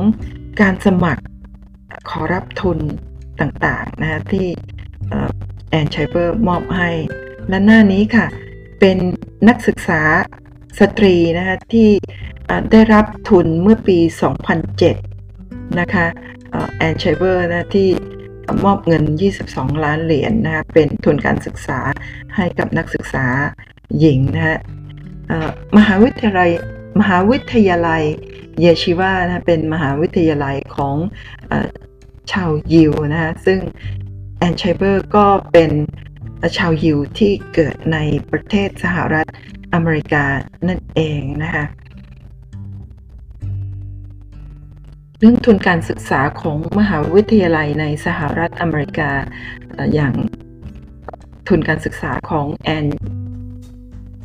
การสมัครขอรับทุนต่างๆนะคะที่แอนชัยเบอร์มอบให้ และหน้านี้ค่ะ เป็นนักศึกษาสตรีนะคะที่ได้รับทุนเมื่อปี 2007 นะคะแอนชัยเบอร์นะที่มอบเงิน 22 ล้านเหรียญนนะคะเป็นทุนการศึกษาให้กับนักศึกษาหญิงนะมหาวิทยาลัยมหาวิทยาลัย เยชิวานะเป็นมหาวิทยาลัยของอชาวยิวนะคะซึ่งแอนชัยเบอร์ก็เป็นชาวยิวที่เกิดในประเทศสหรัฐอเมริกานั่นเองนะคะเรื่องทุนการศึกษาของมหาวิทยาลัยในสหรัฐอเมริกาอย่างทุนการศึกษาของแอน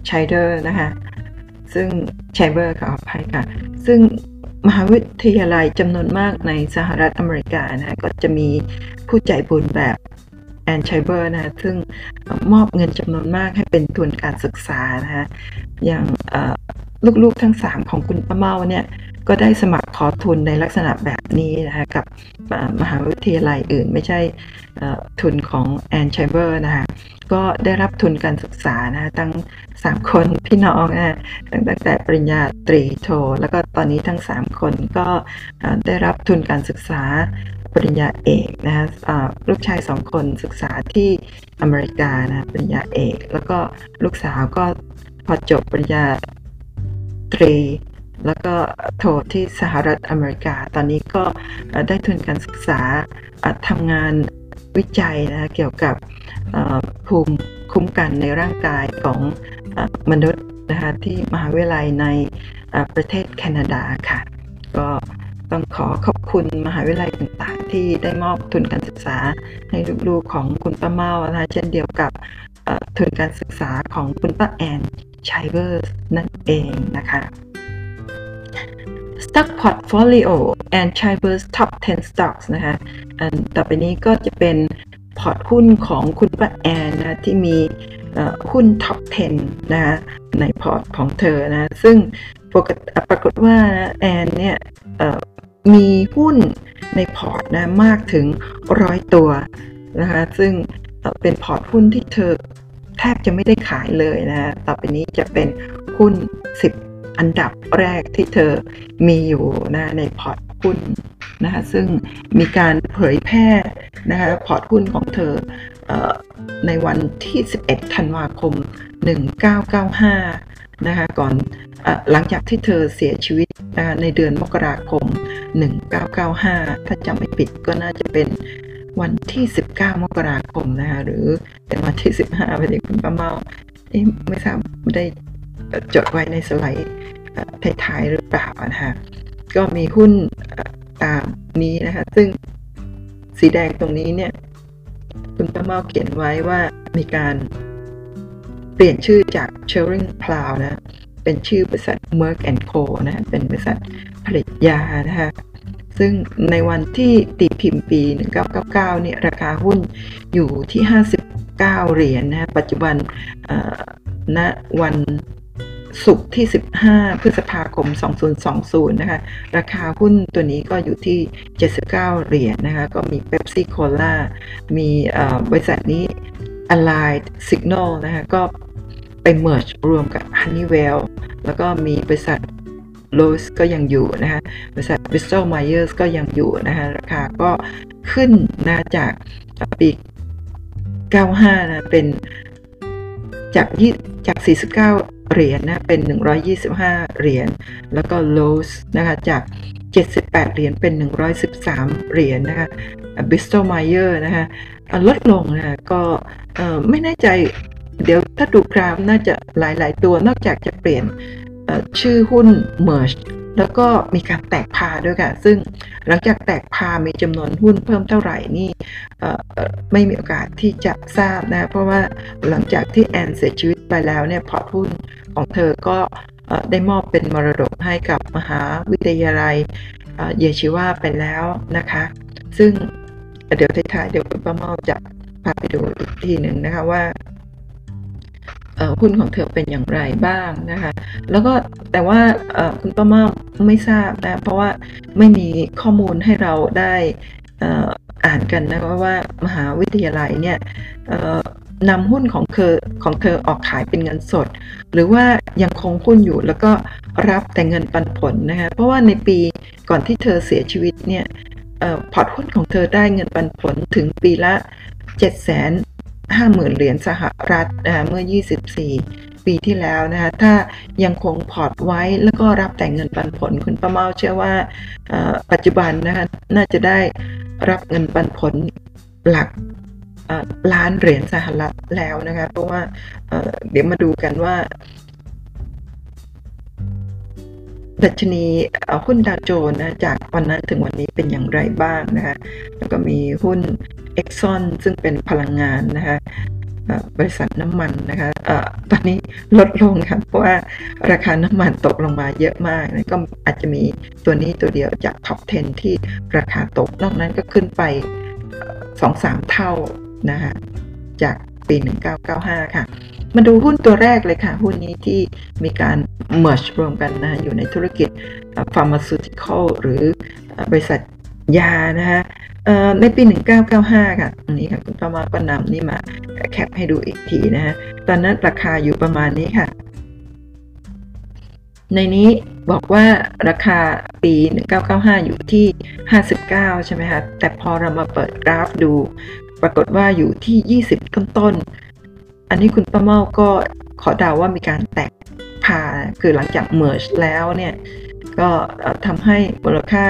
ชัยเดอร์นะคะ ซึ่งชัยเบอร์ขออภัยค่ะ ซึ่งมหาวิทยาลัยจำนวนมากในสหรัฐอเมริกานะก็จะมีผู้ใจบุญแบบแอนชัยเบอร์นะซึ่งมอบเงินจำนวนมากให้เป็นทุนการศึกษานะคะอย่างลูกๆทั้ง 3 ของคุณป้าเมาเนี่ยก็ได้สมัครขอทุนในลักษณะแบบนี้นะคะกับมหาวิทยาลัยอื่นไม่ใช่ทุนของแอนชัยเบอร์นะคะ ก็ได้รับทุนการศึกษานะตั้ง 3 คนพี่น้องนะตั้งแต่ปริญญาตรีโท แล้วก็ตอนนี้ทั้ง 3 คนก็ได้รับทุนการศึกษาปริญญาเอกนะะลูกชายสองคนศึกษาที่อเมริกานะปริญญาเอก แล้วก็ลูกสาวก็พอจบปริญญาตรี แล้วก็โทที่สหรัฐอเมริกา ตอนนี้ก็ได้ทุนการศึกษาทำงาน วิจัยนะเกี่ยวกับภูมิคุ้มกันในร่างกายของมนุษย์นะคะที่มหาวิทยาลัยในประเทศแคนาดาค่ะ ก็ต้องขอขอบคุณมหาวิทยาลัยต่างๆ ที่ได้มอบทุนการศึกษาให้ลูกๆของคุณป้าเมานะคะเช่นเดียวกับทุนการศึกษาของคุณป้าแอนไชเบอร์นั่นเองนะคะ Stock Portfolio Anne Scheiber's Top 10 Stocks นะคะ อันต่อไปนี้ก็จะเป็นพอร์ตหุ้นของคุณป้าแอนนะที่มีหุ้น Top 10 นะคะในพอร์ตของเธอนะ ซึ่งปกติปรากฏว่าแอนเนี่ยมีหุ้นในพอร์ตนะมากถึงร้อยตัวนะคะซึ่งเป็นพอร์ตหุ้นที่เธอแทบจะไม่ได้ขายเลยนะ ต่อไปนี้จะเป็นหุ้น 10 อันดับแรกที่เธอมีอยู่นะในพอร์ตหุ้นนะคะซึ่งมีการเผยแพร่นะคะพอร์ตหุ้นของเธออในวันที่ 11 ธันวาคม 1995 นะคะก่อนอหลังจากที่เธอเสียชีวิตในเดือนมกราคม 1995 ถ้าจำไม่ผิดก็น่าจะเป็นวันที่ 19 มกราคมนะคะหรือเป็นวันที่ 15ไปถึงคุณป้าเมาไม่ทราบได้ จดไว้ในสไลด์ท้ายๆหรือเปล่านะคะก็มีหุ้นตามนี้นะคะ ซึ่งสีแดงตรงนี้เนี่ย คุณป้าเมาเขียนไว้ว่ามีการเปลี่ยนชื่อจาก c h e r i n g Plow นะ เป็นชื่อบริษัท Merck Co นะ เป็นบริษัทผลิตยานะคะซึ่งในวันที่ตีพิมพ์ปี 1999 เนี่ย ราคาหุ้นอยู่ที่ 59 เหรียญนนะ ปัจจุบันณวัน ศุกร์ที่ 15 พฤษภาคม 2020 นะคะ ราคาหุ้นตัวนี้ก็อยู่ที่ 79 เหรียญนนะคะ ก็มีเ e p ซี่โคลามีบริษัทนี้ Allied Signal นะคะ ก็ไป merge รวมกับ Honeywell แล้วก็มีบริษัทโลสก็ยังอยู่นะคะบริษัท Bristol Myers ก็ยังอยู่นะคะราคาก็ขึ้นนะจากปี 95 นะ เป็นจากยี่จาก 49 เหรียญนะเป็น 125 เหรียญแล้วก็ lows นะคะจาก 78 เหรียญเป็น 113 เหรียญนะคะ Bristol Myers นะคะลดลงนะก็ไม่แน่ใจเดี๋ยวถ้าดูกราฟน่าจะหลาย ๆ ตัวนอกจากจะเปลี่ยนชื่อหุ้น merge แล้วก็มีการแตกพาด้วยค่ะ ซึ่งหลังจากแตกพามีจำนวนหุ้นเพิ่มเท่าไหร่นี่ไม่มีโอกาสที่จะทราบนะ เพราะว่าหลังจากที่แอนเสียชีวิตไปแล้วเนี่ยพอร์ตหุ้น ของเธอก็ได้มอบเป็นมรดกให้กับมหาวิทยาลัยเยชิวาไปแล้วนะคะ ซึ่งเดี๋ยวท้ายๆเดี๋ยวคุณป้าเมาจะพาไปดูอีกทีหนึ่งนะคะว่าหุ้นของเธอเป็นอย่างไรบ้างนะคะ แล้วก็แต่ว่าคุณป้ามาไม่ทราบนะ เพราะว่าไม่มีข้อมูลให้เราได้อ่านกันนะว่ามหาวิทยาลัยเนี่ย นำหุ้นของเธอของเธอออกขายเป็นเงินสด หรือว่ายังคงหุ้นอยู่แล้วก็รับแต่เงินปันผลนะคะเพราะว่าในปีก่อนที่เธอเสียชีวิตเนี่ยพอร์ตหุ้นของเธอได้เงินปันผลถึงปีละ 7 50,000เหรียญสหรัฐนะคะเมื่อ 24 ปีที่แล้วนะคะถ้ายังคงพอร์ตไว้แล้วก็รับแต่เงินปันผล คุณป้าเมาเชื่อว่าปัจจุบันนะคะน่าจะได้รับเงินปันผลหลัก ล้านเหรียญสหรัฐแล้วนะคะเพราะว่าเดี๋ยวมาดูกันว่าดัชนีหุ้นดาวโจนส์นะจากวันนั้นถึงวันนี้เป็นอย่างไรบ้างนะคะ แล้วก็มีหุ้น Exxon ซึ่งเป็นพลังงานนะคะบริษัทน้ำมันนะคะตอนนี้ลดลงครับเพราะว่าราคาน้ำมันตกลงมาเยอะมากนะก็อาจจะมีตัวนี้ตัวเดียวจากท็อป 10 ที่ราคาตกนอกนั้นก็ขึ้นไป 2-3 เท่า นะคะจากปี 1995 ค่ะ มาดูหุ้นตัวแรกเลยค่ะ หุ้นนี้ที่มีการ merge รวมกันนะอยู่ในธุรกิจ pharmaceutical หรือบริษัทยานะคะในปี 1995 ค่ะอันนี้ค่ะ คุณประมาก็นำนี่มาแคปให้ดูอีกทีนะฮะ ตอนนั้นราคาอยู่ประมาณนี้ค่ะ ในนี้บอกว่าราคาปี 1995 อยู่ที่ 59 ใช่ไหมคะ แต่พอเรามาเปิดกราฟดู ปรากฏว่าอยู่ที่ 20 ต้นๆอันนี้คุณป้าเมาก็ขอเดาว่ามีการแตกพาคือหลังจาก merge แล้วเนี่ย ก็ทำให้มูลค่า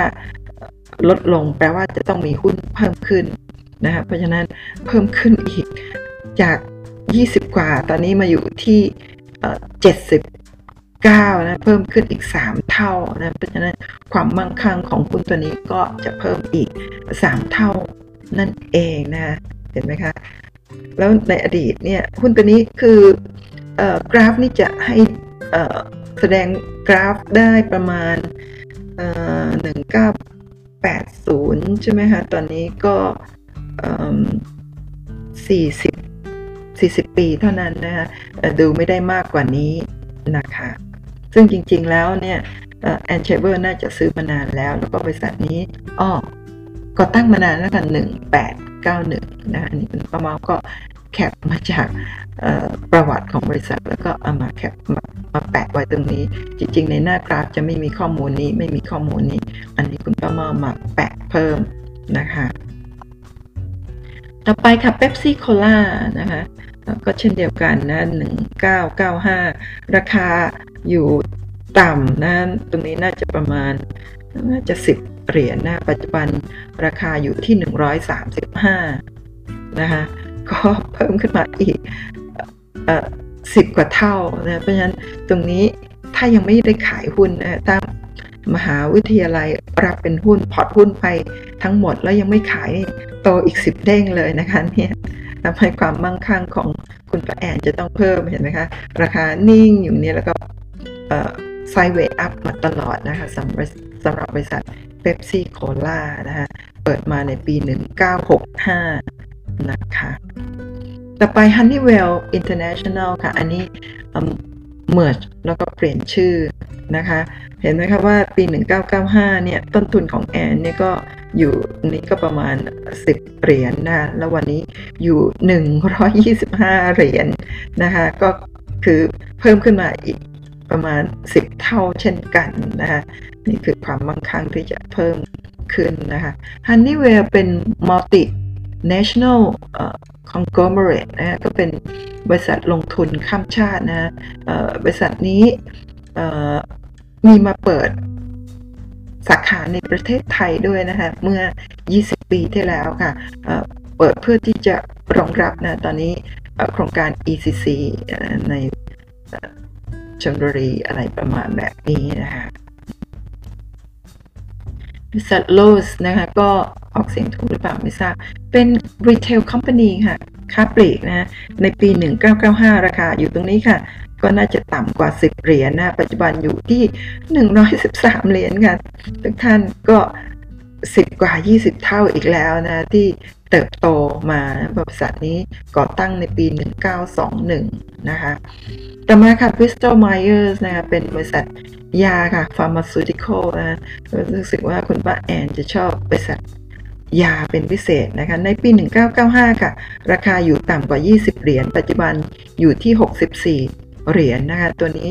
ลดลงแปลว่าจะต้องมีหุ้นเพิ่มขึ้นนะคะเพราะฉะนั้นเพิ่มขึ้นอีกจาก 20 กว่า ตอนนี้มาอยู่ที่ 79 นะ เพิ่มขึ้นอีก 3 เท่านะ เพราะฉะนั้นความมั่งคั่งของหุ้นตัวนี้ก็จะเพิ่มอีก 3 เท่า นั่นเองนะเห็นไหมคะ แล้วในอดีตเนี่ยหุ้นตัวนี้คือกราฟนี่จะให้แสดงกราฟได้ประมาณ 19 80 ใช่ไหมคะ ตอนนี้ก็ 40 40 ปีเท่านั้นนะคะดูไม่ได้มากกว่านี้นะคะ ซึ่งจริงๆแล้วเนี่ยแอนเชเบอร์น่าจะซื้อมานานแล้ว แล้วก็บริษัทนี้อ้อ ก็ตั้งมานานแล้วกัน1891นะอันนี้เป็นประมาก็แคปมาจากประวัติของบริษัท แล้วก็เอามาแคปมามาแปะไว้ตรงนี้ จริง ๆ ในหน้ากราฟจะไม่มีข้อมูลนี้ไม่มีข้อมูลนี้ อันนี้คุณป้ามามาแปะเพิ่มนะคะต่อไปค่ะเ p ปซี่โคลานะคะก็เช่นเดียวกันนะ1995 ราคาอยู่ต่ำนะตรงนี้น่าจะประมาณน่าจะ 10 เหรียญนะปัจจุบันราคาอยู่ที่ 135 นะคะก็เพิ่มขึ้นมาอีกสิบกว่าเท่านะเพราะฉะนั้นตรงนี้ถ้ายังไม่ได้ขายหุ้นนะถ้ามมหาวิทยาลัยรับเป็นหุ้นพอร์ตหุ้นไปทั้งหมดแล้วยังไม่ขายโตอีกสิบเด้งเลยนะคะเนี่ยทำให้ความมั่งคั่งของคุณป้าแอนจะต้องเพิ่มเห็นไหมคะราคานิ่งอยู่เนี่ยแล้วก็ sideway up มาตลอดนะคะสำหรับ สำหรับบริษัทเป๊ปซี่โคลานะคะเปิดมาในปี 1965 นะคะต่อไป Honeywell International ค่ะ อันนี้ merge แล้วก็เปลี่ยนชื่อนะคะ เห็นไหมคะว่าปี 1995 เนี่ย ต้นทุนของแอนเนี่ยก็อยู่นี้ก็ประมาณ 10 เหรียญนนะแล้ววันนี้อยู่ 125 เหรียญนนะคะ ก็คือเพิ่มขึ้นมาอีก ประมาณ 10 เท่าเช่นกันนะคะนี่คือความมั่งคั่งที่จะเพิ่มขึ้นนะคะ Honeywell เป็น multi national conglomerate นะก็เป็นบริษัทลงทุนข้ามชาตินะบริษัทนี้มีมาเปิดสาขาในประเทศไทยด้วยนะคะเมื่อ 20 ปีที่แล้วค่ะเปิดเพื่อที่จะรองรับนะตอนนี้โครงการ ECC ใน ชลบุรีอะไรประมาณแบบนี้นะคะบริษัทโลสนะคะก็ออกเสียงถูกหรือเปล่าไม่ทราบ เป็น retail company ค่ะ ค้าปลีกนะในปี 1995 ราคาอยู่ตรงนี้ค่ะ ก็น่าจะต่ำกว่า 10 เหรียญนะ ปัจจุบันอยู่ที่ 113 เหรียญค่ะ ทุกท่านก็ 10 กว่า 20 เท่าอีกแล้วนะ ที่เติบโตมาบริษัทนี้ก่อตั้งในปี 1921 นะคะ ต่อมาค่ะ Bristol Myers นะคะ เป็นบริษัทยาค่ะ Pharmaceutical นะรู้สึกว่าคุณป้าแอนจะชอบบริษัทยาเป็นพิเศษนะคะ ในปี 1995 ค่ะ ราคาอยู่ต่ำกว่า 20 เหรียญ ปัจจุบันอยู่ที่ 64 เหรียญนนะคะ ตัวนี้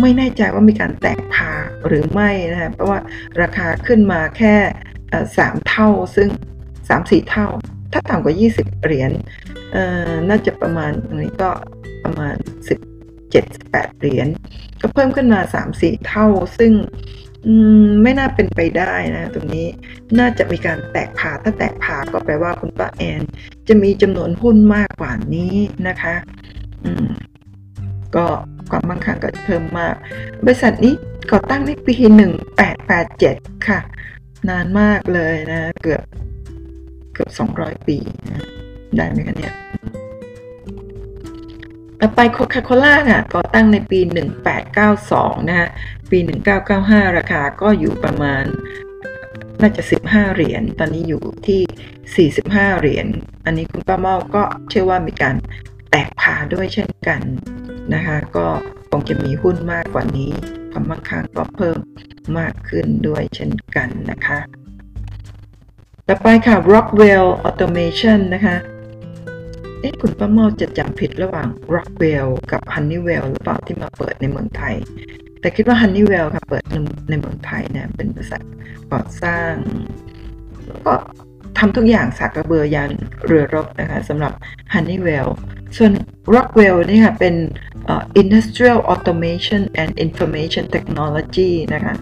ไม่แน่ใจว่ามีการแตกพาหรือไม่นะคะเพราะว่าราคาขึ้นมาแค่สามเท่าซึ่ง 3-4 เท่า ถ้าต่ำกว่า 20 เหรียญน่าจะประมาณตรงนี้ก็ประมาณ 17-18 เหรียญก็เพิ่มขึ้นมา 3-4 เท่า ซึ่งไม่น่าเป็นไปได้นะตรงนี้น่าจะมีการแตกผ่าถ้าแตกผ่าก็แปลว่าคุณป้าแอน จะมีจำนวนหุ้นมากกว่านี้นะคะอืม ก็ความมั่งคั่งก็เพิ่มมาก บริษัทนี้ก่อตั้งในปี 1887 ค่ะ นานมากเลยนะ เกือบเกือบ 200 ปีนะได้ไหมคะเนี่ยต่อไปโคคาโคล่าค่ะก่อตั้งในปี 1892 นะฮะ ปี 1995 ราคาก็อยู่ประมาณน่าจะ 15 เหรียญ ตอนนี้อยู่ที่ 45 เหรียญ อันนี้คุณป้าเมาก็เชื่อว่ามีการแตกพาด้วยเช่นกัน นะคะก็คงจะมีหุ้นมากกว่านี้ความมั่งคั่งก็เพิ่มมากขึ้นด้วยเช่นกันนะคะ ต่อไปค่ะ Rockwell Automation นะคะเอ๊ะคุณป้าเมาจะจำผิดระหว่าง Rockwell กับ Honeywell หรือเปล่าที่มาเปิดในเมืองไทย แต่คิดว่า Honeywell ค่ะเปิดในเมืองไทยเนี่ยเป็นบริษัทก่อสร้างก็ทำทุกอย่างสากกระเบือยันเรือรบนะคะสำหรับ Honeywell ส่วน Rockwell นี่ค่ะเป็น Industrial Automation and Information Technology นะคะ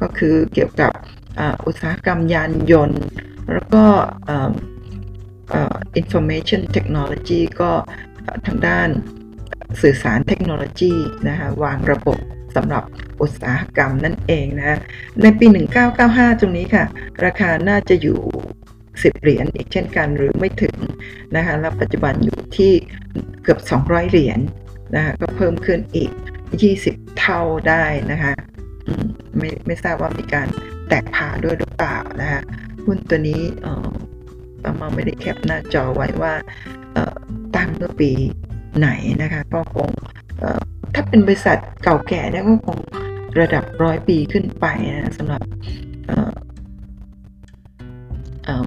ก็คือเกี่ยวกับอุตสาหกรรมยานยนต์ แล้วก็ information technology ก็ทางด้านสื่อสารเทคโนโลยีนะคะวางระบบสำหรับอุตสาหกรรมนั่นเองนะในปี 1995 ตรงนี้ค่ะ ราคาน่าจะอยู่ 10 เหรียญอีกเช่นกันหรือไม่ถึงนะคะแล้วปัจจุบันอยู่ที่เกือบ 200 เหรียญ นะคะก็เพิ่มขึ้นอีก 20 เท่าได้นะคะไม่ไม่ทราบว่ามีการแตกผ่าด้วยหรือเปล่านะคะหุ้นตัวนี้ประมาไม่ได้แคปหน้าจอไว้ว่าตั้งเมื่อปีไหนนะคะก็คงถ้าเป็นบริษัทเก่าแก่เนี่ยก็คงระดับร้อยปีขึ้นไปนะสำหรับ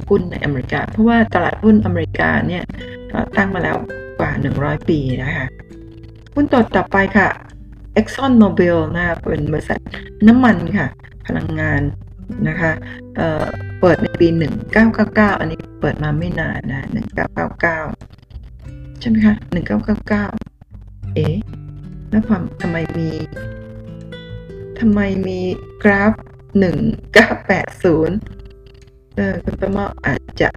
หุ้นในอเมริกา เพราะว่าตลาดหุ้นอเมริกาเนี่ยตั้งมาแล้วกว่า 100 ปีนะคะ หุ้นต่อต่อไปค่ะ Exxon Mobil นะเป็นบริษัทน้ำมันค่ะ พลังงานนะคะเเปิดในปี 1999 อันนี้เปิดมาไม่นานนะ 1999 ใช่ไหมคะ 1999 เอ๊ะแล้วความทำไมมีทำไมมีกราฟ 1980เออคุณประมาอาจจะ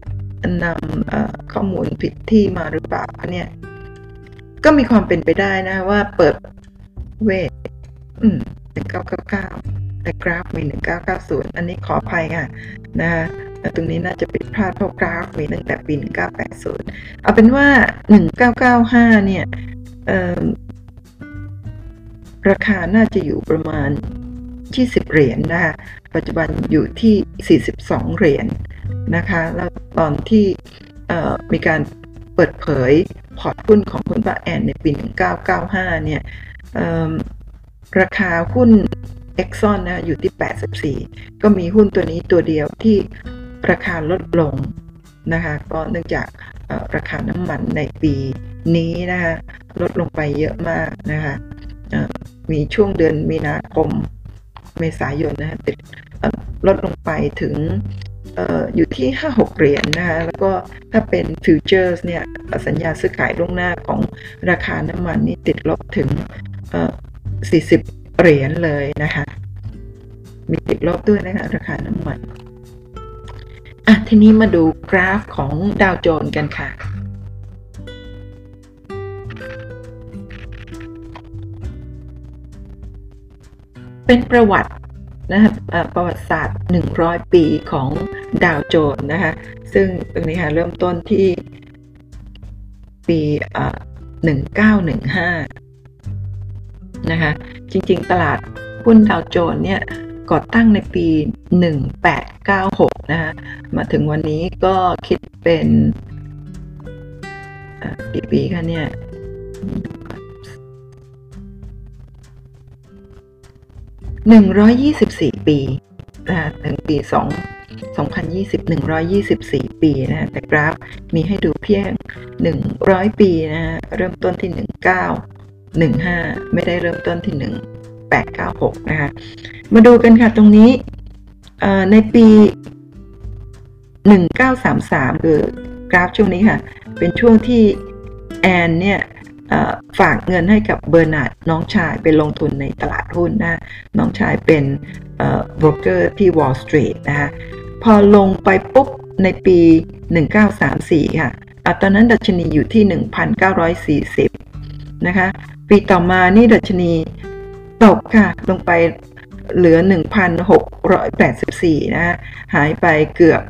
นำข้อมูลผิดที่มาหรือเปล่าเนี่ย ก็มีความเป็นไปได้นะว่าเปิดเวทอืม1999แต่กราฟมี1990อันนี้ขออภัยค่ะนะฮะตรงนี้น่าจะผิดพลาดเพราะกราฟมีตั้งแต่ปี1980เอาเป็นว่า1995เก้าเก้าห้าเนี่ยราคาน่าจะอยู่ประมาณ 20 เหรียญนนะคะปัจจุบันอยู่ที่ 42 เหรียญนนะคะ แล้วตอนที่มีการ เปิดเผยพอร์ตหุ้นของคุณป้าแอนในปี 1995 เนี่ยราคาหุ้น Exxon นะอยู่ที่ 84 ก็มีหุ้นตัวนี้ตัวเดียวที่ราคาลดลงนะคะก็เนื่องจากราคาน้ำมันในปีนี้นะคะลดลงไปเยอะมากนะคะมีช่วงเดือนมีนาคมเมษายนนะคะติดลดลงไปถึง อยู่ที่ 5-6 เหรียญนนะคะแล้วก็ถ้าเป็นฟิวเจอร์สเนี่ยสัญญาซื้อขายล่วงหน้าของราคาน้ำมันนี่ติดลบถึง 40 เหรียญเลยนะคะ มีติดลบด้วยนะคะราคาน้ำมันอะทีนี้มาดูกราฟของดาวโจนส์กันค่ะเป็นประวัติ นะคะประวัติศาสตร์ 100 ปีของดาวโจนส์นะคะซึ่งตรงนี้ค่ะเริ่มต้นที่ปี1915 นะคะจริงๆ ตลาดหุ้นดาวโจนส์เนี่ยก่อตั้งในปี 1896 นะคะมาถึงวันนี้ก็คิดเป็นกี่ปีคะเนี่ย 124 ปีนะถึงปี2 2020 124 ปีนะแต่กราฟมีให้ดูเพียง 100 ปีนะเริ่มต้นที่ 19 15 ไม่ได้เริ่มต้นที่ 1896 นะคะมาดูกันค่ะตรงนี้ในปี 1933 คือกราฟช่วงนี้ค่ะ เป็นช่วงที่แอนเนี่ย ฝากเงินให้กับเบอร์นาร์ดน้องชายไปลงทุนในตลาดหุ้นนะน้องชายเป็นโบรกเกอร์ที่ Wall Street นะคะพอลงไปปุ๊บในปี 1934 ค่ะตอนนั้นดัชนีอยู่ที่ 1,940 นะคะ ปีต่อมานี่ดัชนีตกค่ะ ลงไปเหลือ 1,684 นะฮะหายไปเกือบ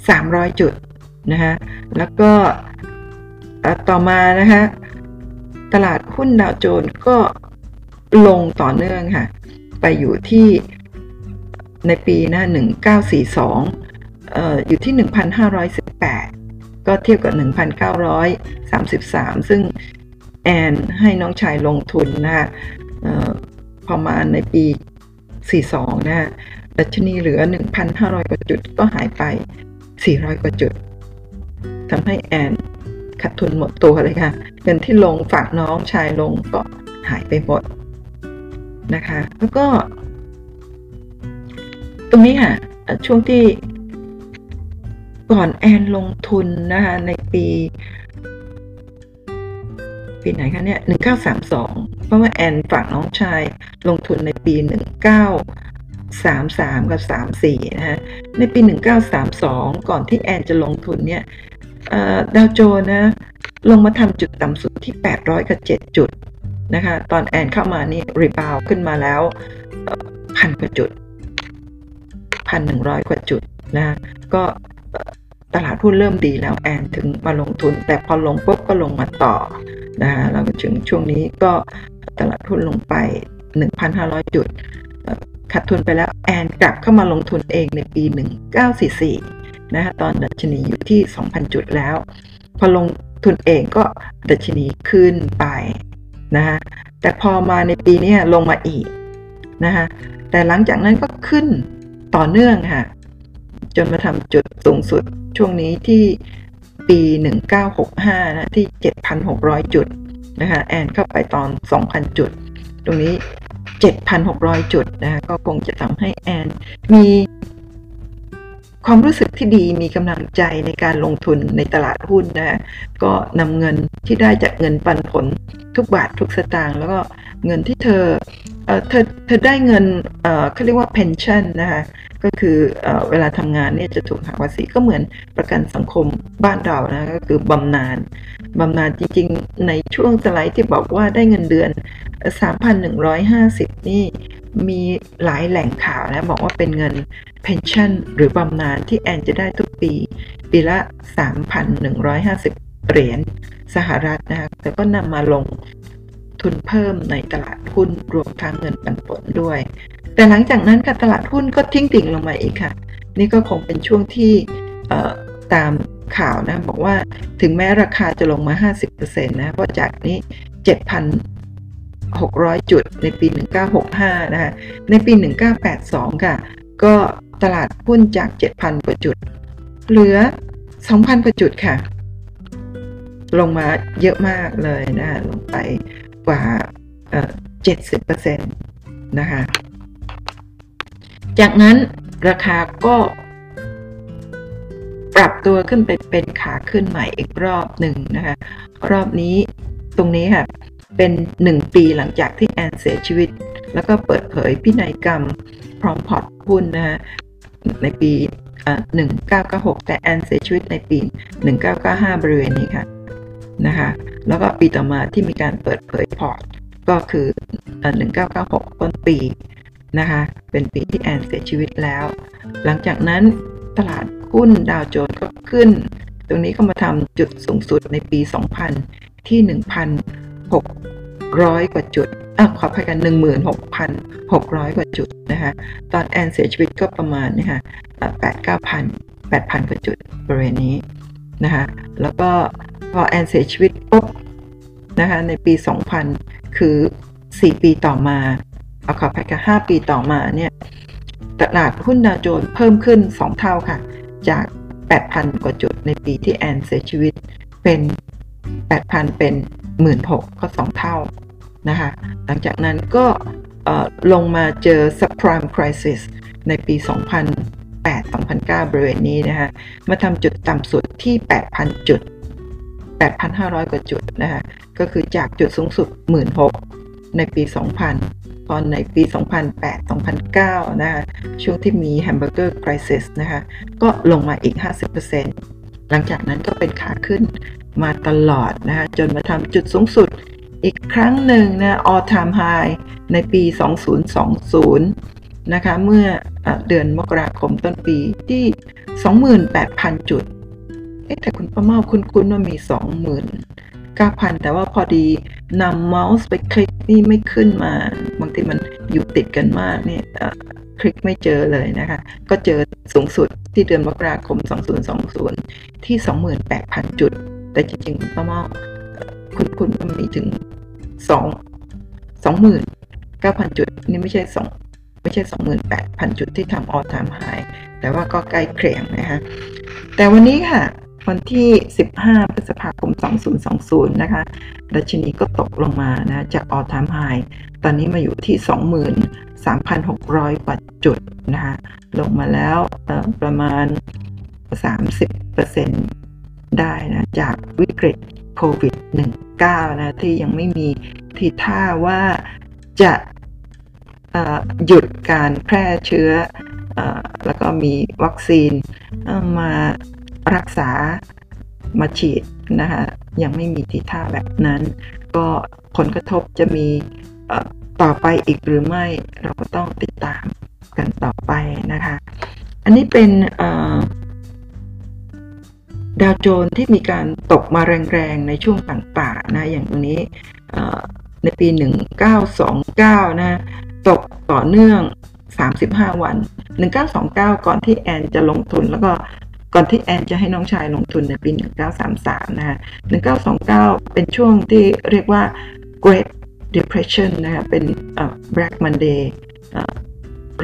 300 จุดนะฮะแล้วก็ต่อมานะคะ ตลาดหุ้นดาวโจนส์ก็ลงต่อเนื่องค่ะ ไปอยู่ที่ในปีนะ1942 เอ่ออยู่ที่ 1,518 ก็เทียบกับ 1,933 ซึ่งแอนให้น้องชายลงทุนนะคะพอมาในปี 42 นะดัชนีเหลือ 1,500 กว่าจุดก็หายไป 400 กว่าจุดทำให้แอนขาดทุนหมดตัวเลยค่ะ เงินที่ลงฝากน้องชายลงก็หายไปหมดนะคะ แล้วก็ ตรงนี้ค่ะ ช่วงที่ก่อนแอนลงทุนนะคะในปี ปีไหนคะเนี่ย1932เพราะว่าแอนฝากน้องชายลงทุนในปี1933กับ34นะฮะในปี1932ก่อนที่แอนจะลงทุนเนี่ยดาวโจนะ ลงมาทำจุดต่ำสุดที่ 800 กับ 7 จุดนะคะตอนแอนเข้ามานี่รีบาวขึ้นมาแล้วพันกว่าจุดพันหนึ่งร้อยกว่าจุดนะก็ตลาดหุ้นเริ่มดีแล้วแอนถึงมาลงทุน แต่พอลงปุ๊บก็ลงมาต่อนะแล้วถึงช่วงนี้ก็ตลาดหุ้นลงไป 1,500 จุดขาดทุนไปแล้วแอนกลับเข้ามาลงทุนเองในปี 1944 นะคะตอนดัชนีอยู่ที่ 2,000 จุดแล้ว พอลง ทุนเองก็ดัชนีขึ้นไปนะคะแต่พอมาในปีนี้ลงมาอีกนะคะแต่หลังจากนั้นก็ขึ้นต่อเนื่องค่ะจนมาทำจุดสูงสุดช่วงนี้ที่ปี 1965 นะที่ 7,600 จุดนะคะแอนเข้าไปตอน 2,000 จุด ตรงนี้ 7,600 จุดนะคะก็คงจะทำให้แอนมี ความรู้สึกที่ดีมีกำลังใจในการลงทุนในตลาดหุ้นนะก็นำเงินที่ได้จากเงินปันผลทุกบาททุกสตางค์แล้วก็เงินที่เธอเธอเธอได้เงินเขาเรียกว่า pension นะคะก็คือเอเวลาทำงานเนี่ยจะถูกหักภาษีก็เหมือนประกันสังคมบ้านเรานะก็คือบำนาญบำนาญจริงๆ ในช่วงสไลด์ที่บอกว่าได้เงินเดือน 3,150 นี่ มีหลายแหล่งข่าวนะบอกว่าเป็นเงิน pension หรือบำนาญที่แอนจะได้ทุกปี ปีละ 3,150 เหรียญสหรัฐนะคะแต่ก็นำมาลงทุนเพิ่มในตลาดหุ้นรวมทั้งเงินปันผลด้วย แต่หลังจากนั้นค่ะตลาดหุ้นก็ทิ้งติ่งลงมาอีกค่ะ นี่ก็คงเป็นช่วงที่ตามข่าวนะบอกว่าถึงแม้ราคาจะลงมา 50%นะเพราะจากนี้ 600 จุดในปี 1965 นะคะ ในปี 1982 ค่ะ ก็ตลาดหุ้นจาก 7,000 กว่าจุด เหลือ 2,000 กว่าจุดค่ะ ลงมาเยอะมากเลยนะลงไปกว่า 70%นะคะ จากนั้นราคาก็ปรับตัวขึ้นไปเป็นขาขึ้นใหม่อีกรอบหนึ่งนะคะ รอบนี้ตรงนี้ค่ะ เป็น 1 ปีหลังจากที่แอนเสียชีวิต แล้วก็เปิดเผยพินัยกรรมพร้อมพอร์ตหุ้นนะคะในปี1996 แต่แอนเสียชีวิตในปี 1995 บริเวณนี้ค่ะนะคะแล้วก็ปีต่อมาที่มีการเปิดเผยพอร์ตก็คือ 1996 ต้นปีนะคะเป็นปีที่แอนเสียชีวิตแล้ว หลังจากนั้นตลาดหุ้นดาวโจนส์ก็ขึ้น ตรงนี้ก็มาทำจุดสูงสุดในปี 2000 ที่ 1,600 กว่าจุดอะขออภัยกัน 16,600 กว่าจุดนะคะ ตอนแอนเสียชีวิตก็ประมาณนี่ค่ะ8 9,000 8,000กว่าจุดบริเวณนี้นะคะแล้วก็พอแอนเสียชีวิตปุ๊บนะคะในปี 2000 คือ 4 ปีต่อมาเอาขออภัยกัน5ปีต่อมาเนี่ยตลาดหุ้นดาวโจนส์เพิ่มขึ้น 2 เท่าค่ะ จาก 8,000 กว่าจุดในปีที่แอนเสียชีวิตเป็น 8,000 เป็น 16,000ก็2เท่านะคะหลังจากนั้นก็ลงมาเจอ subprime crisis ในปี 2008-2009 บริเวณนี้นะคะมาทำจุดต่ำสุดที่ 8,000 จุด 8,500 กว่าจุดนะคะก็คือจากจุดสูงสุด 16,000 ในปี 2000 ตอนในปี 2008-2009 นะคะช่วงที่มีแฮมเบอร์เกอร์คริสิสนะคะก็ลงมาอีก 50%หลังจากนั้นก็เป็นขาขึ้น มาตลอดนะคะจนมาทำจุดสูงสุดอีกครั้งหนึ่งนะ all time high ในปี 2020 นะคะ เมื่อเดือนมกราคมต้นปีที่ 28,000 จุด เอ๊ะแต่คุณประเมาคุณคุณว่ามี 29,000 แต่ว่าพอดีนำเมาส์ไปคลิกนี่ไม่ขึ้นมา บางทีมันอยู่ติดกันมากเนี่ยคลิกไม่เจอเลยนะคะ ก็เจอสูงสุดที่เดือนมกราคม 2020 ที่ 28,000 จุด แต่จริงๆประเมาคุณคุณมีถึงสองสองหมื่นเก้าพันจุดนี่ไม่ใช่สองไม่ใช่สองหมื่นแปดพันจุดที่ทำออทามไฮแต่ว่าก็ใกล้เคียงนะคะแต่วันนี้ค่ะ วันที่ 15 พฤษภาคม 2020 นะคะ ดัชนีก็ตกลงมานะจากออทามไฮตอนนี้มาอยู่ที่ 23,600 กว่าจุดนะคะลงมาแล้วประมาณ 30% ได้นะจากวิกฤตโควิด -19 นะที่ยังไม่มีทีท่าว่าจะหยุดการแพร่เชื้ออแล้วก็มีวัคซีนมารักษามาฉีดนะคะยังไม่มีทีท่าแบบนั้น ก็ผลกระทบจะมีต่อไปอีกหรือไม่เราก็ต้องติดตามกันต่อไปนะคะ อันนี้เป็น ดาวโจนที่มีการตกมาแรงๆ ในช่วงต่างๆนะอย่างตรงนี้ในปี 1929 นะตกต่อเนื่อง 35 วัน 1929 ก่อนที่แอนจะลงทุนแล้วก็ก่อนที่แอนจะให้น้องชายลงทุนในปี 1933 นะฮะ 1929 เป็นช่วงที่เรียกว่า Great Depression นะคะเป็น Black Monday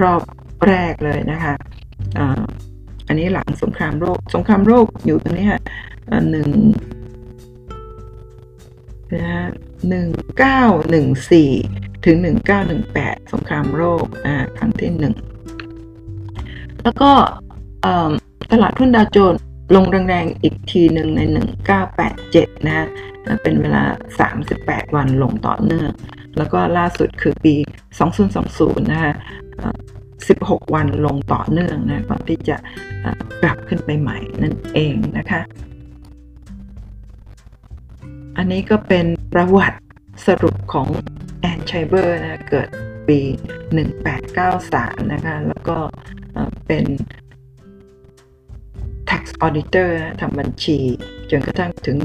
รอบแรกเลยนะคะ อันนี้หลังสงครามโรคสงครามโรคอยู่ตรงนี้ฮะหนึ่งนะหนึ่งเก้าหนึ่งสี่ถึงหนึ่งเก้าหนึ่งแปดสงครามโรคอ่าครั้งที่หนึ่งแล้วก็ตลาดทุนดาวโจนส์ลงแรงๆอีกทีหนึ่งใน 1987 นะฮะเป็นเวลา 38 วันลงต่อเนื่อง แล้วก็ล่าสุดคือปี 2020 นะฮะ 16 วันลงต่อเนื่องนะก่อนที่จะกลับขึ้นไปใหม่นั่นเองนะคะ อันนี้ก็เป็นประวัติสรุปของแอนชัยเบอร์นะเกิดปี 1893 นะคะ แล้วก็เป็น tax auditor ทำบัญชี จนกระทั่งถึง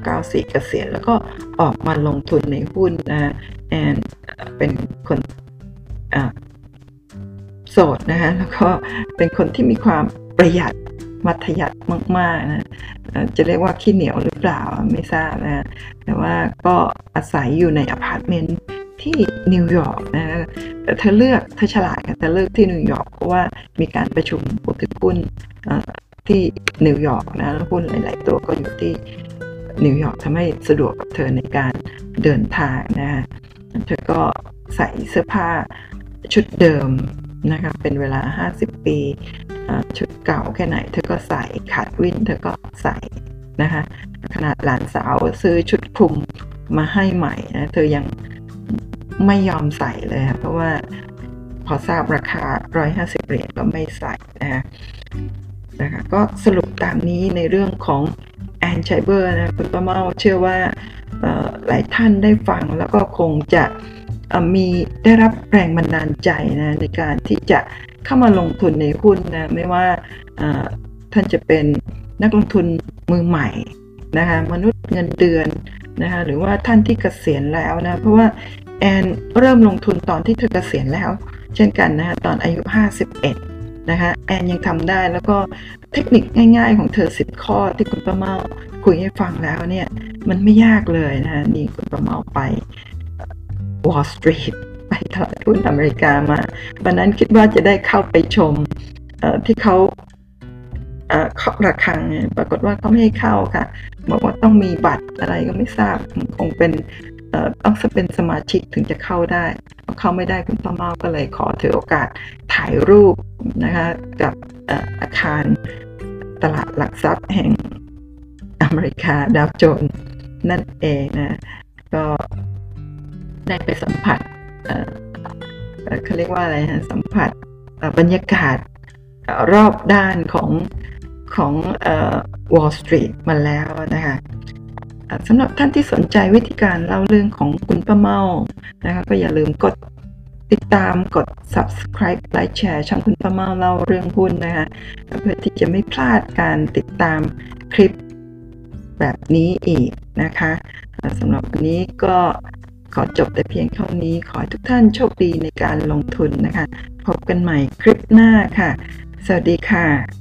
1994 เกษียณแล้วก็ออกมาลงทุนในหุ้นนะแอนเป็นคน โสดนะฮะแล้วก็เป็นคนที่มีความประหยัดมัธยัสถ์มากๆนะจะเรียกว่าขี้เหนียวหรือเปล่าไม่ทราบนะแต่ว่าก็อาศัยอยู่ในอพาร์ตเมนต์ที่นิวยอร์กนะแต่เธอเลือกเธอฉลาดค่ะเธอเลือกที่นิวยอร์กเพราะว่ามีการประชุมผู้ถือหุ้นที่นิวยอร์กนะแล้วหุ้นหลาย ๆ ตัวก็อยู่ที่นิวยอร์กทำให้สะดวกกับเธอในการเดินทางนะฮะเธอก็ใส่เสื้อผ้าชุดเดิม นะคะเป็นเวลา 50 ปีชุดเก่าแค่ไหน เธอก็ใส่ขาดวินเธอก็ใส่นะคะขนาดหลานสาวซื้อชุดคลุมมาให้ใหม่นะเธอยังไม่ยอมใส่เลยค่ะเพราะว่าพอทราบราคา 150 เหรียญก็ไม่ใส่นะคะนะคะก็สรุปตามนี้ในเรื่องของแอนชัยเบอร์นะคุณป้าเมาเชื่อว่าหลายท่านได้ฟังแล้วก็คงจะ มีได้รับแรงบันดาลใจนะในการที่จะเข้ามาลงทุนในหุ้นนะไม่ว่าท่านจะเป็นนักลงทุนมือใหม่นะคะมนุษย์เงินเดือนนะคะหรือว่าท่านที่เกษียณแล้วนะเพราะว่าแอนเริ่มลงทุนตอนที่เธอเกษียณแล้ว เช่นกันนะคะตอนอายุ 51นะคะแอนยังทำได้แล้วก็เทคนิคง่ายๆของเธอ 10 ข้อที่คุณประเมาคุยให้ฟังแล้วเนี่ยมันไม่ยากเลยนะนี่คุณประเมาไป Wall Street ไปตลาดหุ้นอเมริกามาวันนั้นคิดว่าจะได้เข้าไปชมที่เขาเคาะระฆังปรากฏว่าเขาไม่ให้เข้าค่ะ บอกว่าต้องมีบัตรอะไรก็ไม่ทราบคงเป็นต้องเป็นสมาชิกถึงจะเข้าได้เข้าไม่ได้คุณป้าเมาก็เลยขอถือโอกาสถ่ายรูปนะคะกับอาคารตลาดหลักทรัพย์แห่งอเมริกาดาวโจนนั่นเองนะก็ ได้ไปสัมผัสเขาเรียกว่าอะไรฮะสัมผัสบรรยากาศรอบด้านของของ Wall Street มาแล้วนะคะสำหรับท่านที่สนใจวิธีการเล่าเรื่องของคุณป้าเมานะคะก็อย่าลืมกดติดตามกด subscribe ไลค์แชร์ช่องคุณป้าเมาเล่าเรื่องหุ้นนะคะเพื่อที่จะไม่พลาดการติดตามคลิปแบบนี้อีกนะคะสำหรับวันนี้ก็ ขอจบแต่เพียงเท่านี้ ขอให้ทุกท่านโชคดีในการลงทุนนะคะ พบกันใหม่คลิปหน้าค่ะ สวัสดีค่ะ